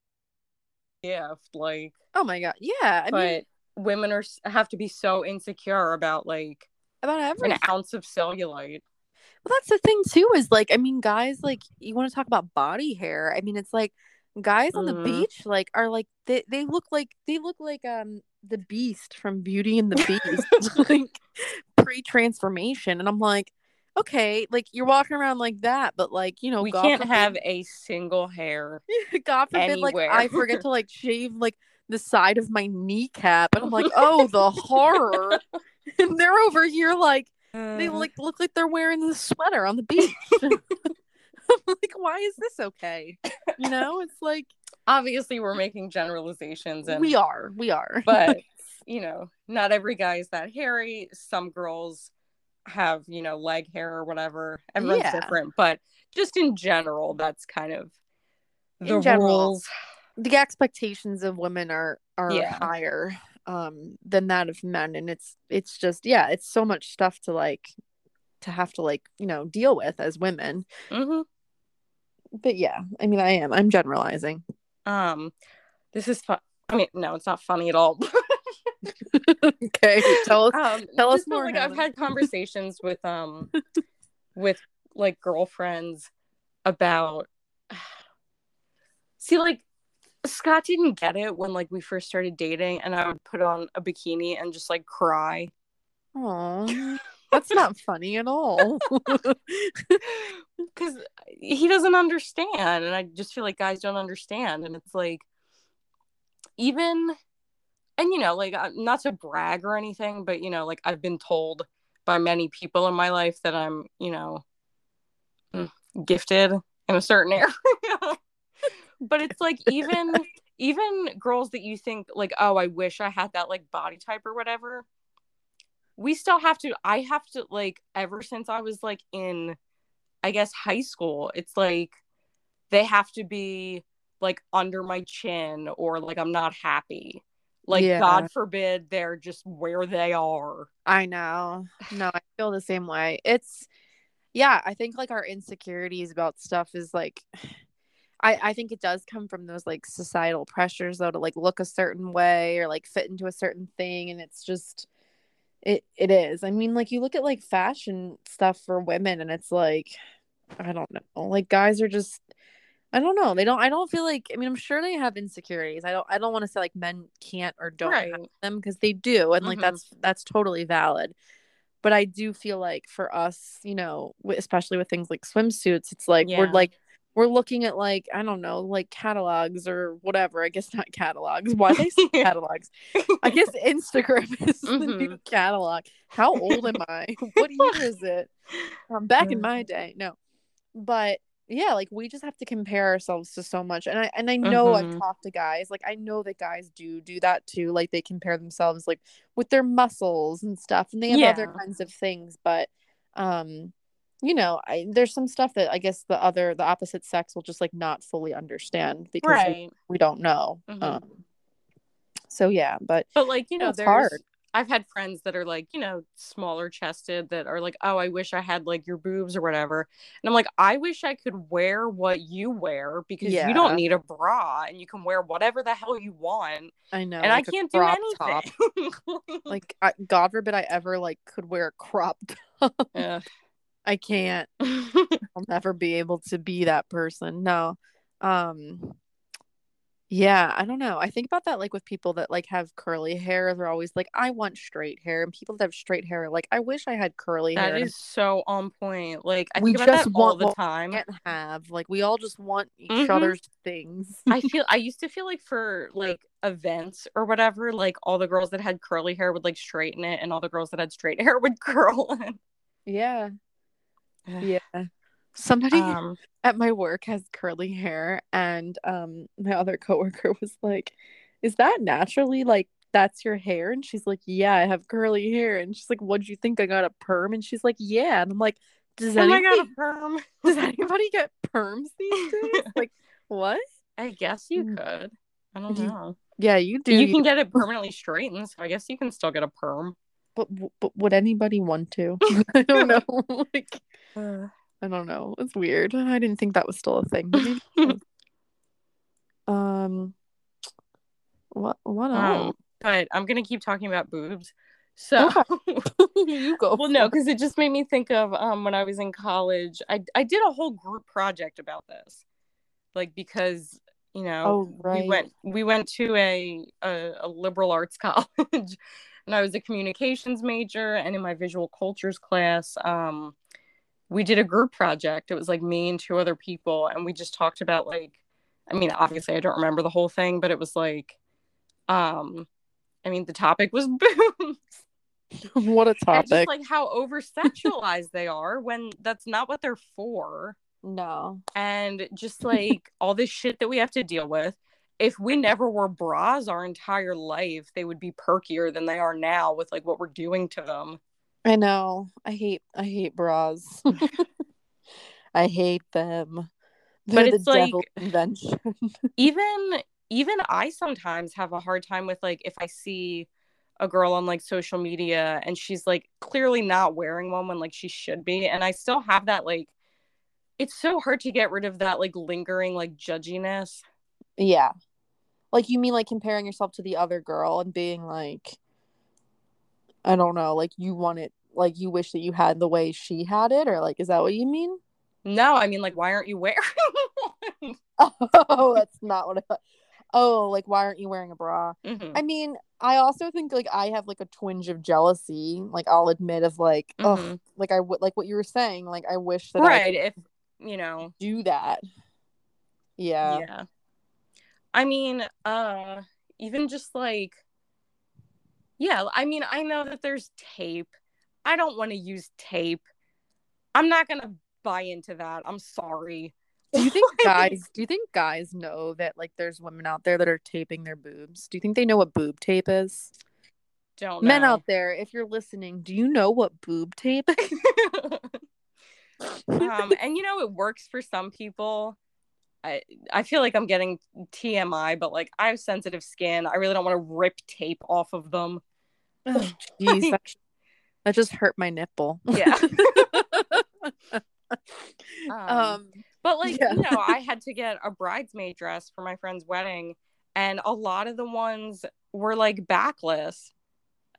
gift like oh my god, yeah. I but mean, women are have to be so insecure about like about everything. an ounce of cellulite. Well, that's the thing too. Is like, I mean, guys, like, you want to talk about body hair? I mean, it's like guys on the Mhm. beach, like, are like they they look like they look like um the Beast from Beauty and the Beast, (laughs) (laughs) like pre transformation, and I'm like, okay, like you're walking around like that, but like you know, we God can't forbid- have a single hair. (laughs) God forbid, like. I forget to like shave like the side of my kneecap, and I'm like, oh, the horror. And they're over here like they Uh, like look like they're wearing the sweater on the (laughs) beach. (laughs) I'm like, why is this okay? You know, it's like obviously we're making generalizations and we are, we are. but (laughs) you know, not every guy is that hairy. Some girls have, you know, leg hair or whatever. Everyone's Yeah. different, but just in general, that's kind of the In general. rules. the expectations of women are are Yeah. higher um than that of men, and it's it's just yeah, it's so much stuff to like to have to like you know deal with as women. hmm But yeah, I mean, I am I'm generalizing. Um, this is fun. I mean, no, it's not funny at all. (laughs) okay, tell us. um, Tell us more, Like I've had conversations with um, (laughs) with like girlfriends about. (sighs) See, like Scott didn't get it when like we first started dating, and I would put on a bikini and just like cry. Aw, that's not funny at all. (laughs) (laughs) because he doesn't understand and i just feel like guys don't understand and it's like even and you know like uh, not to brag or anything but you know like i've been told by many people in my life that i'm you know mm, gifted in a certain (laughs) area but it's like even even girls that you think like oh i wish i had that like body type or whatever we still have to i have to like ever since i was like in i guess high school it's like they have to be like under my chin or like i'm not happy like Yeah. god forbid they're just where they are I know. No, I feel the same way. It's yeah, I think like our insecurities about stuff is like I I think it does come from those like societal pressures though to like look a certain way or like fit into a certain thing and it's just it it is. I mean like you look at like fashion stuff for women and it's like I don't know. Like guys are just I don't know. They don't I don't feel like I mean I'm sure they have insecurities. I don't I don't want to say like men can't or don't right have them because they do and like Mhm. that's that's totally valid but i do feel like for us you know especially with things like swimsuits it's like we're like we're looking at like i don't know like catalogs or whatever i guess not catalogs why they say (laughs) catalogs? I guess instagram (laughs) is the new Mhm. catalog. How old am i? (laughs) What year is it? Um, back in my day no. But yeah like we just have to compare ourselves to so much and i and i know i've Mhm. talked to guys like i know that guys do do that too like they compare themselves like with their muscles and stuff and they have other kinds of things but um you know I, there's some stuff that i guess the other the opposite sex will just like not fully understand because we, right we don't know Mhm. um so yeah but but like you know it's there's hard. I've had friends that are like, you know, smaller chested that are like, oh, I wish I had like your boobs or whatever. And I'm like, I wish I could wear what you wear because Yeah. you don't need a bra and you can wear whatever the hell you want. I know. and like I can't do anything. (laughs) Like, I, God forbid I ever like could wear a crop (laughs) top. Yeah. I can't. (laughs) I'll never be able to be that person. No. Um yeah, I don't know. I think about that like with people that like have curly hair. They're always like, I want straight hair. And people that have straight hair are like, I wish I had curly hair. that is so on point. Like I We think about just that all want the time. I can't have. Like we all just want each Mhm. other's things. I feel I used to feel like for like events or whatever, like all the girls that had curly hair would like straighten it, and all the girls that had straight (laughs) hair would curl it. yeah. Yeah. Somebody Um, at my work has curly hair and um my other coworker (laughs) was like is that naturally like that's your hair and she's like yeah i have curly hair and she's like what do you think i got a perm and she's like yeah and i'm like does oh anybody a perm. (laughs) does anybody get perms these days (laughs) like what I guess you Mm. could. I don't know. yeah you do You can get it permanently straightened, so I guess you can still get a perm. But, but would anybody want to (laughs) (laughs) i don't know (laughs) like i don't know it's weird i didn't think that was still a thing but maybe it is. um what what else Um, but I'm gonna keep talking about boobs. So, you go. well, no, because it just made me think of um when I was in college. I I did a whole group project about this, like because you know Oh, right. we went we went to a, a a liberal arts college, and I was a communications major, and in my visual cultures class, um, we did a group project. It was like me and two other people, and we just talked about like, I mean, obviously I don't remember the whole thing, but it was like, um, I mean, the topic was (laughs) boobs. (laughs) what a And topic. just like how over sexualized they are when that's not what they're for. no. And just like all this shit that we have to deal with. If we never wore bras our entire life, they would be perkier than they are now with like what we're doing to them. I know. I hate I hate bras. (laughs) (laughs) I hate them. But They're it's the like- invention. (laughs) Even even I sometimes have a hard time with like if I see a girl on like social media and she's like clearly not wearing one when like she should be and I still have that like it's so hard to get rid of that like lingering like judginess. Yeah. Like you mean like comparing yourself to the other girl and being like I don't know, like you want it like you wish that you had the way she had it or like is that what you mean? No, I mean like why aren't you wearing one? (laughs) Oh, that's not what I thought. Oh, like why aren't you wearing a bra? Mhm. I mean, I also think like I have like a twinge of jealousy. Like I'll admit of like, oh, Mhm. like I would like what you were saying. Like I wish that I right if you know do that. Yeah. yeah i mean uh even just like yeah i mean i know that there's tape i don't want to use tape i'm not gonna buy into that i'm sorry Do you think (laughs) guys? Do you think guys know that like there's women out there that are taping their boobs? Do you think they know what boob tape is? don't Men out there, if you're listening, do you know what boob tape? is? (laughs) um and you know it works for some people I, I feel like I'm getting TMI, but like I have sensitive skin. I really don't want to rip tape off of them. oh, (laughs) jeez, that, that just hurt my nipple. Yeah. (laughs) Um, um, But like, Yeah. you know, I had to get a bridesmaid dress for my friend's wedding, and a lot of the ones were like backless.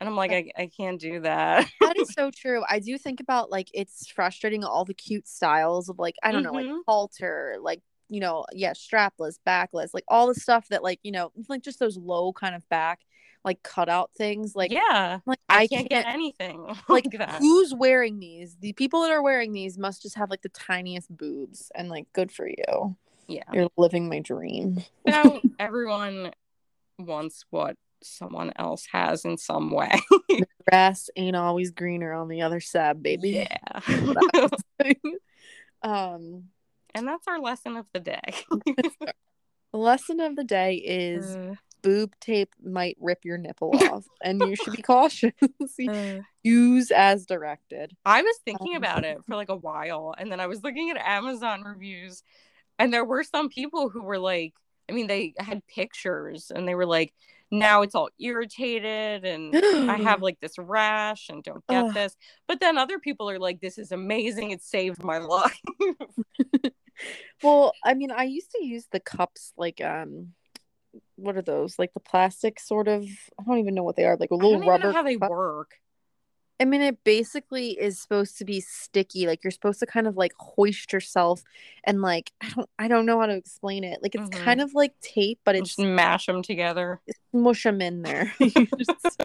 And I'm like, I, I can't do that. (laughs) that is so true. I do think about like it's frustrating all the cute styles of like I don't know like Mhm. halter, like you know, yeah, strapless, backless, like all the stuff that like you know, like just those low kind of back, like cutout things. Like yeah. like I, I, can't, get anything (laughs) like like that. who's wearing these? The people that are wearing these must just have like the tiniest boobs, and like good for you. Yeah. You're living my dream. So (laughs) everyone wants what someone else has in some way. Grass ain't always greener on the other side, baby. yeah. (laughs) um, and that's our lesson of the day. the (laughs) lesson of the day is Uh, boob tape might rip your nipple off, and you should be (laughs) cautious. (laughs) uh, Use as directed. I was thinking Um, about it for like a while, and then I was looking at Amazon reviews, and there were some people who were like, I mean, they had pictures and they were like, now it's all irritated and I have (gasps) like this rash and don't get Ugh. this. But then other people are like, this is amazing. It saved my life. (laughs) Well, I mean, I used to use the cups like um what are those? Like the plastic sort of I don't even know what they are, like a little rubber know how they cup. work. I mean, it basically is supposed to be sticky. Like you're supposed to kind of like hoist yourself and like I don't I don't know how to explain it. Like it's Mhm. kind of like tape, but it's Just mash them together. smush them in there. (laughs) (laughs) Just,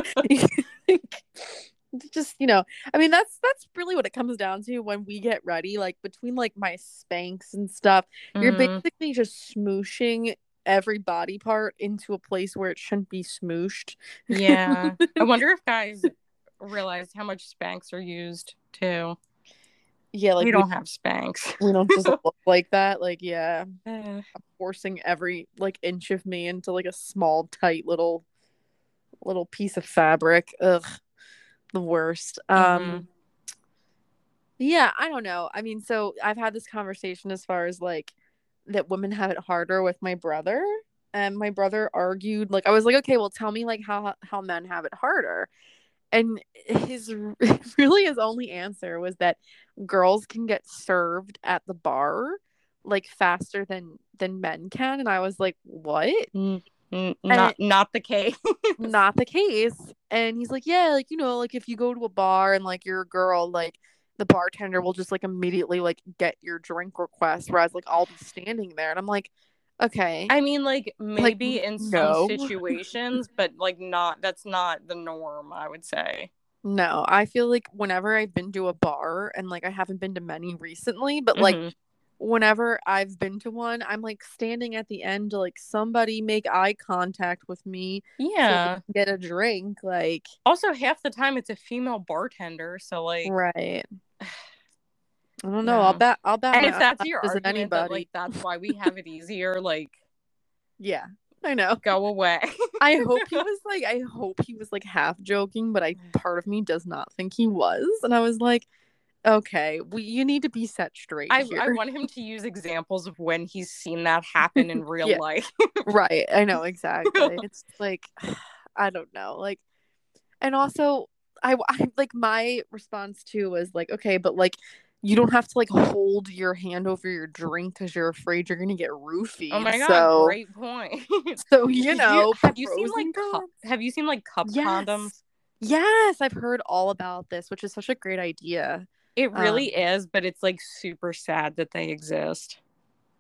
just you know, I mean that's that's really what it comes down to when we get ready. Like between like my Spanx and stuff, you're Mhm. basically just smooshing every body part into a place where it shouldn't be smooshed. Yeah. I (laughs) wonder if guys realize how much Spanx are used too. Yeah, like we we don't have Spanx we don't just look (laughs) like that. Like yeah, Eh. forcing every like inch of me into like a small tight little little piece of fabric ugh the worst. Um Mhm. yeah i don't know. I mean so i've had this conversation as far as like that women have it harder with my brother and my brother argued like i was like okay well tell me like how how men have it harder. And his (laughs) really his only answer was that girls can get served at the bar like faster than than men can and i was like what? Mm, not not the case. (laughs) not the case and he's like yeah like you know like if you go to a bar and like you're a girl like the bartender will just like immediately like get your drink request whereas like i'll be standing there and i'm like okay I mean, like maybe in some situations, (laughs) but like not. That's not the norm. I would say. no i feel like whenever i've been to a bar and like i haven't been to many recently but like Mhm. Whenever i've been to one i'm like standing at the end to like somebody make eye contact with me yeah. can get a drink like Also, half the time it's a female bartender, so like, right i don't know i'll bet i'll bet and if that's your argument that anybody like that's why we have it easier, like yeah i know go away. I hope he (laughs) was like I hope he was like half joking, but I mm. part of me does not think he was. And I was like, okay, we you need to be set straight I. I want him to use examples of when he's seen that happen in (laughs) real life. right. I know exactly. (laughs) it's like (sighs) I don't know. Like and also I, I like my response too was like, okay, but like you don't have to like hold your hand over your drink because you're afraid you're gonna get oh roofied. Oh my god, so, great point. (laughs) So you know, have you seen like cup, have you seen like cup Yes. condoms? Yes, I've heard all about this, which is such a great idea. It really Um, is, but it's like super sad that they exist.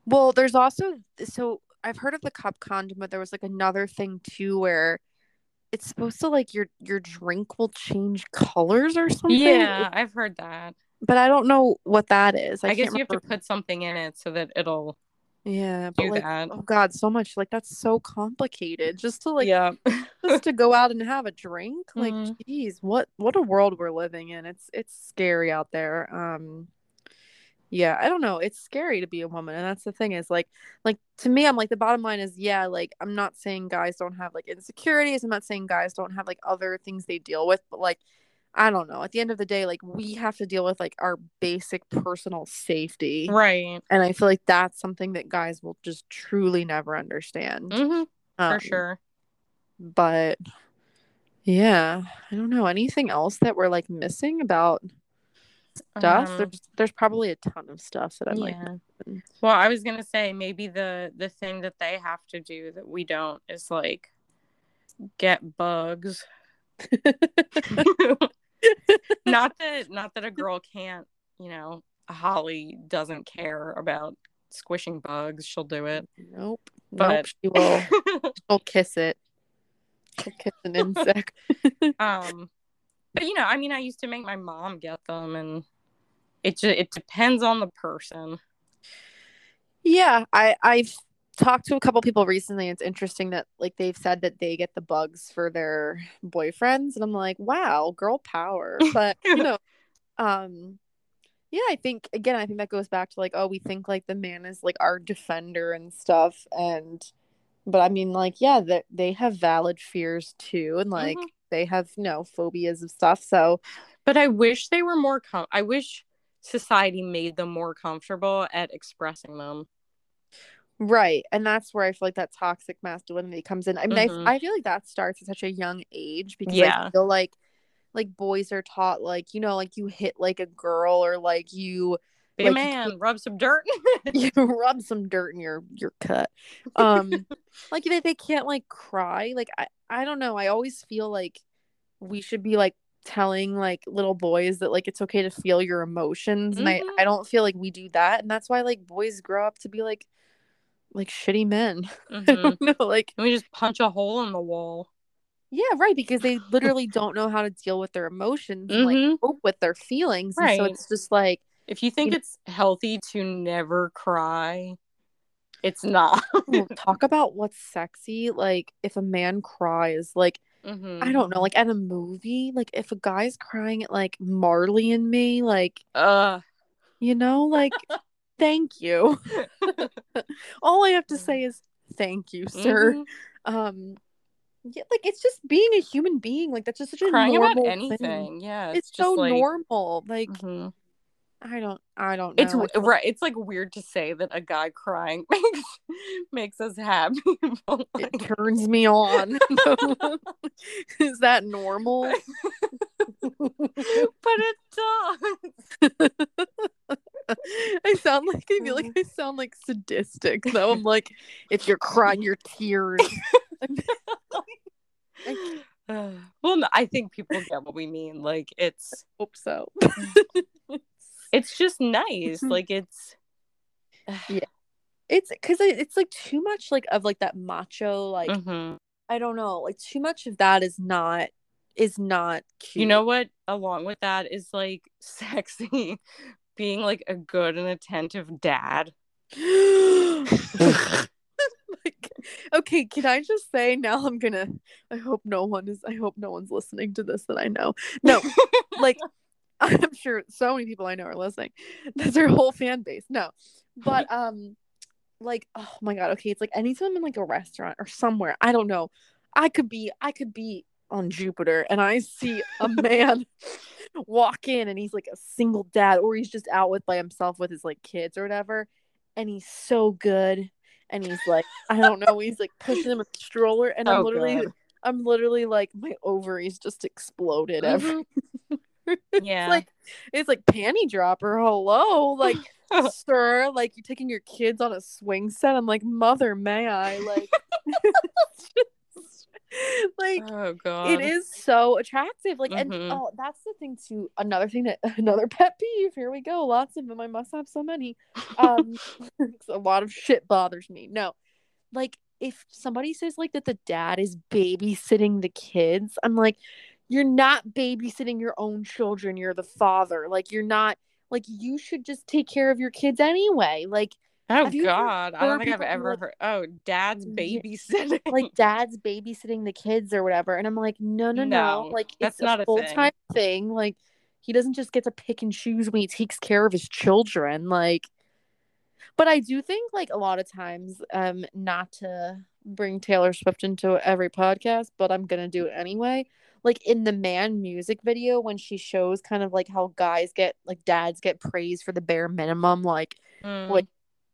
Well, there's also so I've heard of the cup condom, but there was like another thing too where it's supposed to like your your drink will change colors or something. Yeah, I've heard that. But I don't know what that is. I, I, guess you have to put something in it so that it'll Yeah, but like that. oh god, so much like that's so complicated. Just to like yeah. just to go out and have a drink. (laughs) Like Mhm. geez, what what a world we're living in. It's it's scary out there. Um yeah, I don't know. It's scary to be a woman, and that's the thing is like, like to me, I'm like the bottom line is yeah, like I'm not saying guys don't have like insecurities. I'm not saying guys don't have like other things they deal with, but like I don't know. At the end of the day, like we have to deal with like our basic personal safety, Right. and I feel like that's something that guys will just truly never understand. hmm for Um, sure. But yeah, I don't know anything else that we're like missing about stuff. Um, there's there's probably a ton of stuff that I'm like missing. Well, I was gonna say maybe the the thing that they have to do that we don't is like get bugs. (laughs) (laughs) (laughs) not that not that a (laughs) girl can't, you know, Holly doesn't care about squishing bugs. She'll do it. Nope. nope. But She will. (laughs) She'll kiss it. She'll kiss an insect. um but you know, I mean I used to make my mom get them and it just it depends on the person. yeah, I I've talked to a couple people recently. And it's interesting that like they've said that they get the bugs for their boyfriends, and I'm like, wow, girl power. (laughs) But you know, um, yeah, I think again, I think that goes back to like, oh, we think like the man is like our defender and stuff, and but I mean, like, yeah, that they have valid fears too, and like Mhm. they have you know phobias of stuff. So But I wish they were more com- I wish society made them more comfortable at expressing them. Right. And that's where I feel like that toxic masculinity comes in. I mean, Mhm. I, I feel like that starts at such a young age because Yeah. I feel like like boys are taught like, you know, like you hit like a girl or like you Be a Like, you man, rub some dirt. (laughs) you rub some dirt in your your cut. (laughs) Um like they, they can't like cry. Like I I don't know. I always feel like we should be like telling like little boys that like it's okay to feel your emotions and I. I don't feel like we do that and that's why like boys grow up to be like like shitty men. (laughs) I Mhm. don't know like And we just punch a hole in the wall. yeah, right because they (laughs) literally don't know how to deal with their emotions and Mhm. like cope with their feelings and so it's just like If you think know- it's healthy to never cry, it's not. (laughs) Talk about what's sexy. Like if a man cries, like Mhm. I don't know, like at a movie, like if a guy's crying at like Marley and me, like Uh, you know, like thank you. (laughs) All I have to say is thank you, sir. mhm. Um, yeah, like it's just being a human being. Like that's just such a Crying about normal anything. thing. Yeah. It's, It's, so like, normal. Like Mhm. I don't, I don't know. It's feel- right. It's like weird to say that a guy crying (laughs) makes makes us happy. but, It turns me on. (laughs) Is that normal? but it does. (laughs) I sound like I feel like I sound like sadistic though. I'm like, if you're crying your tears. (laughs) (laughs) Well, no, I think people get what we mean. Like it's hope so. it's just nice. Like it's yeah. it's because it's like too much like of like that macho like Mhm. I don't know like too much of that is not is not cute. you know what? Along with that is like sexy, being like a good and attentive dad. (laughs) (laughs) like, okay, can I just say now I'm gonna I hope no one is I hope no one's listening to this that I know. No, like (laughs) I'm sure so many people I know are listening. That's their whole fan base. No. But um like oh my god, okay, it's like anytime I'm in like a restaurant or somewhere, I don't know. I could be I could be on Jupiter and I see a man walk in and he's like a single dad or he's just out with by himself with his like kids or whatever and he's so good and he's like I don't know, he's like pushing him a stroller and I'm Oh, literally God. I'm literally like my ovaries just exploded every (laughs) Mhm. Yeah. it's like it's like panty dropper. Hello, like (laughs) sir, like you're taking your kids on a swing set. I'm like, mother, may I? Like, (laughs) (laughs) like oh god. it is so attractive. Like, and Mhm. oh, that's the thing too. Another thing that (laughs) another pet peeve. Here we go. Lots of them. I must have so many. Um, (laughs) a lot of shit bothers me. No, like if somebody says like that the dad is babysitting the kids, I'm like, you're not babysitting your own children. You're the father. Like you're not. Like you should just take care of your kids anyway. Like Oh God, I don't think I've ever like- heard. Oh, dad's babysitting. like dad's babysitting the kids or whatever and i'm like no no no, No, like that's it's not a a thing. full-time thing. like he doesn't just get to pick and choose when he takes care of his children like but i do think like a lot of times um not to bring taylor swift into every podcast but i'm gonna do it anyway like in the man music video when she shows kind of like how guys get like dads get praised for the bare minimum like Mm. like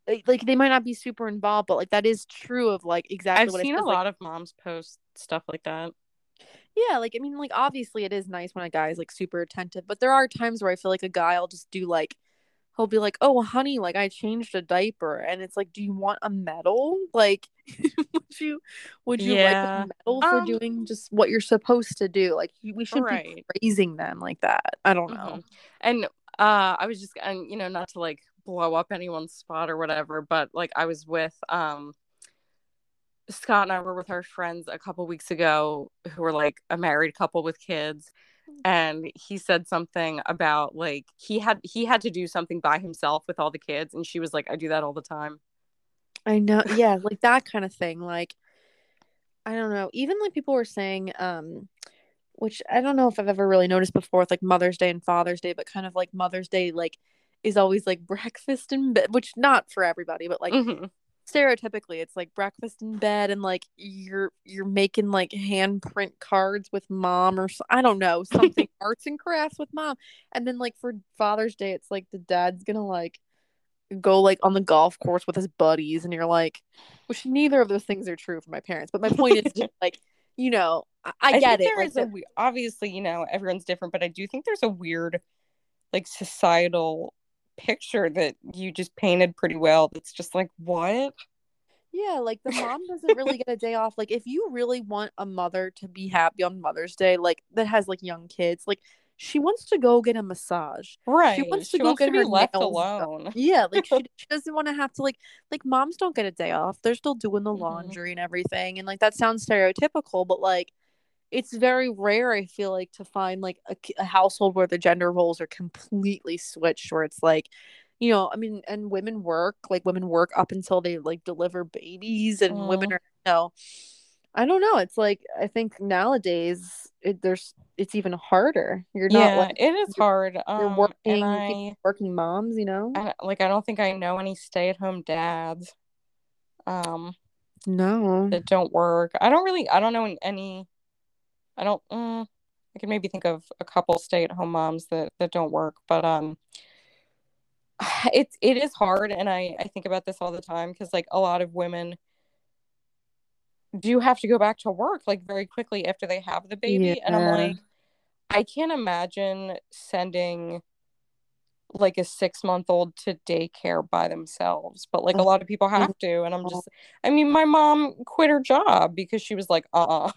like- like they might not be super involved, but like that is true of like exactly I've what seen a like, lot of moms post stuff like that. Yeah, like I mean, like obviously it is nice when a guy is like super attentive, but there are times where I feel like a guy will just do like he'll be like, "Oh, honey, like I changed a diaper," and it's like, "Do you want a medal? Like, (laughs) would you would you Yeah. like a medal for Um, doing just what you're supposed to do? Like, we shouldn't be Right. praising them like that. I don't know. Mhm. And uh I was just and you know not to like blow up anyone's spot or whatever, but like I was with um Scott and I were with our friends a couple weeks ago who were like a married couple with kids and he said something about like he had he had to do something by himself with all the kids and she was like I do that all the time. I know. (laughs) Yeah, like that kind of thing. Like, I don't know. Even like people were saying, um, which I don't know if I've ever really noticed before with like Mother's Day and Father's Day, but kind of like Mother's Day, like, is always like breakfast in bed, which not for everybody, but like Mhm. stereotypically, it's like breakfast in bed and like you're you're making like handprint cards with mom or I don't know something (laughs) arts and crafts with mom, and then like for Father's Day, it's like the dad's gonna like go like on the golf course with his buddies and you're like which neither of those things are true for my parents but my point is just like (laughs) you know i, I get it There like is a obviously, you know, everyone's different, but I do think there's a weird, like, societal picture that you just painted pretty well. That's just like, what? Yeah, like the mom doesn't really get a day off. Like if you really want a mother to be happy on Mother's Day, like that has like young kids, like she wants to go get a massage. Right. She wants to go get be her left nails alone. (laughs) Yeah, like she, she doesn't want to have to like like moms don't get a day off. They're still doing the Mhm. laundry and everything. And like that sounds stereotypical, but like it's very rare I feel like to find like a, a household where the gender roles are completely switched where it's like you know, I mean, and women work, like women work up until they like deliver babies, and Mm. women are, you know, I don't know. It's like I think nowadays it, there's it's even harder. You're not Yeah, like it is hard. Um, you're working I, working moms, you know. I, like, I don't think I know any stay-at-home dads, um, No. that don't work. I don't really. I don't know any. I don't. Mm, I can maybe think of a couple stay-at-home moms that that don't work, but um, (sighs) it's it is hard, and I I think about this all the time because like a lot of women do have to go back to work like very quickly after they have the baby, and I'm like, I can't imagine sending like a six month old to daycare by themselves but like a lot of people have to and i'm just i mean my mom quit her job because she was like uh-uh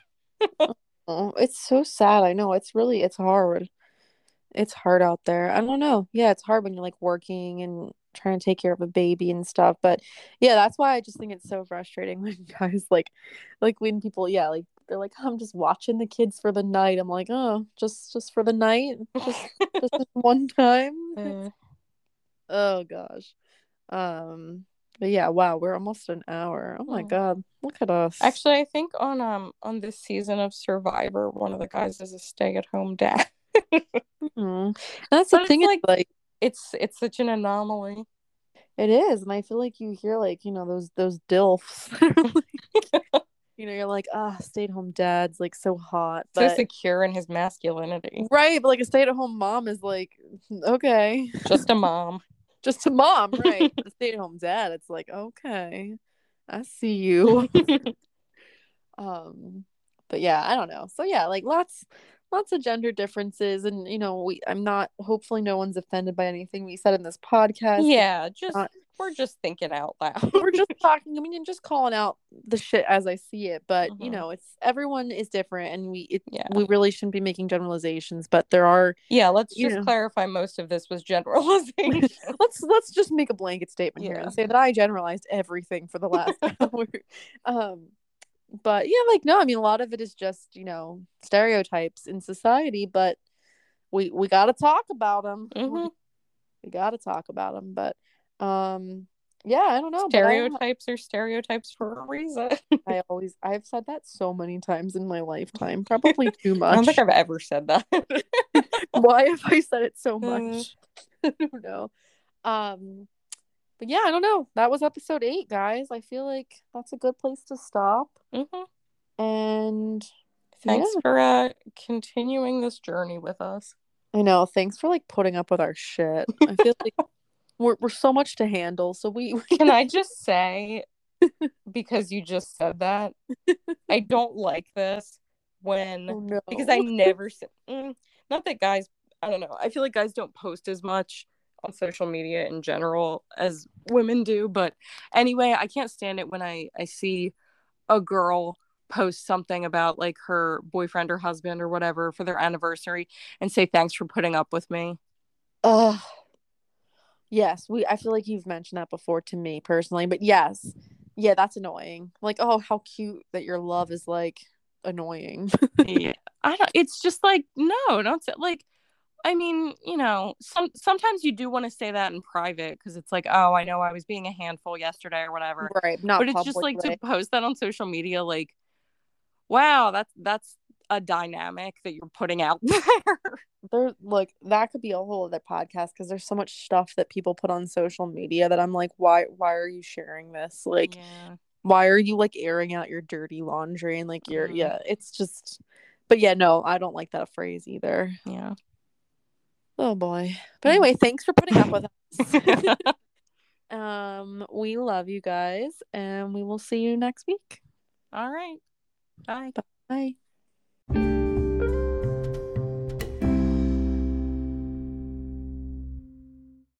(laughs) Oh, it's so sad. I know. It's really it's hard. It's hard out there. I don't know. Yeah, it's hard when you're like working and trying to take care of a baby and stuff. But yeah, that's why I just think it's so frustrating (laughs) when guys like like when people yeah, like they're like, I'm just watching the kids for the night. I'm like, oh, just just for the night? Just just (laughs) one time? Uh, (laughs) Oh gosh. Um but yeah, wow, we're almost an hour. Oh my Oh. god. Look at us. actually i think on um on this season of survivor one of the guys is a stay-at-home dad (laughs) Mhm. That's the But it's thing, like- it's like it's it's such an anomaly It is, and I feel like you hear like you know those those dilfs. (laughs) (laughs) you know, you're like, ah, stay at home dad's like so hot, so but secure in his masculinity right, but like a stay at home mom is like, okay, just a mom just to mom, right? (laughs) a stay at home dad, it's like, okay, I see you. (laughs) um, but yeah, I don't know. So yeah, like lots, lots of gender differences, and you know, we I'm not. Hopefully, no one's offended by anything we said in this podcast. yeah just not- we're just thinking out loud (laughs) we're just (laughs) talking i mean and just calling out the shit as i see it but you Mhm. know it's everyone is different and we it, yeah we really shouldn't be making generalizations but there are yeah let's just know. clarify most of this was generalization (laughs) let's let's just make a blanket statement here and say that i generalized everything for the last hour um but yeah like no i mean a lot of it is just you know stereotypes in society but we we got to talk about them Mhm. we got to talk about them but um yeah i don't know I- stereotypes are stereotypes for a reason. I (laughs) always I've said that so many times in my lifetime, (laughs) probably too much I don't think I've ever said that. (laughs) Why have I said it so Mm. much? I don't know. Um but yeah, I don't know. That was episode 8, guys. I feel like that's a good place to stop. Mhm. And Thanks Yeah. for uh, continuing this journey with us. I know, thanks for like putting up with our shit. I feel like we're we're so much to handle. So we Can I (laughs) just say, because you just said that, I don't like this when oh, no. because I never mm, not that guys. I don't know. I feel like guys don't post as much on social media in general as women do. But anyway, I can't stand it when I I see a girl post something about like her boyfriend or husband or whatever for their anniversary and say thanks for putting up with me. Ugh. Yes, we I feel like you've mentioned that before to me personally, but yes. Yeah, that's annoying. Like, oh, how cute that your love is like annoying. (laughs) yeah. I don't it's just like no, don't say like I mean, you know, some sometimes you do want to say that in private because it's like, oh, I know I was being a handful yesterday or whatever. right, not but it's just like publicly. to post that on social media, like, wow, that's that's a dynamic that you're putting out (laughs) there. there like that could be a whole other podcast because there's so much stuff that people put on social media that I'm like, why why are you sharing this? Like yeah. why are you like airing out your dirty laundry and like your Mhm. yeah, it's just but yeah, no, I don't like that phrase either. Yeah. Oh boy. But Mm. anyway, thanks for putting up with us. (laughs) (laughs) Um, we love you guys, and we will see you next week. All right. Bye. Bye.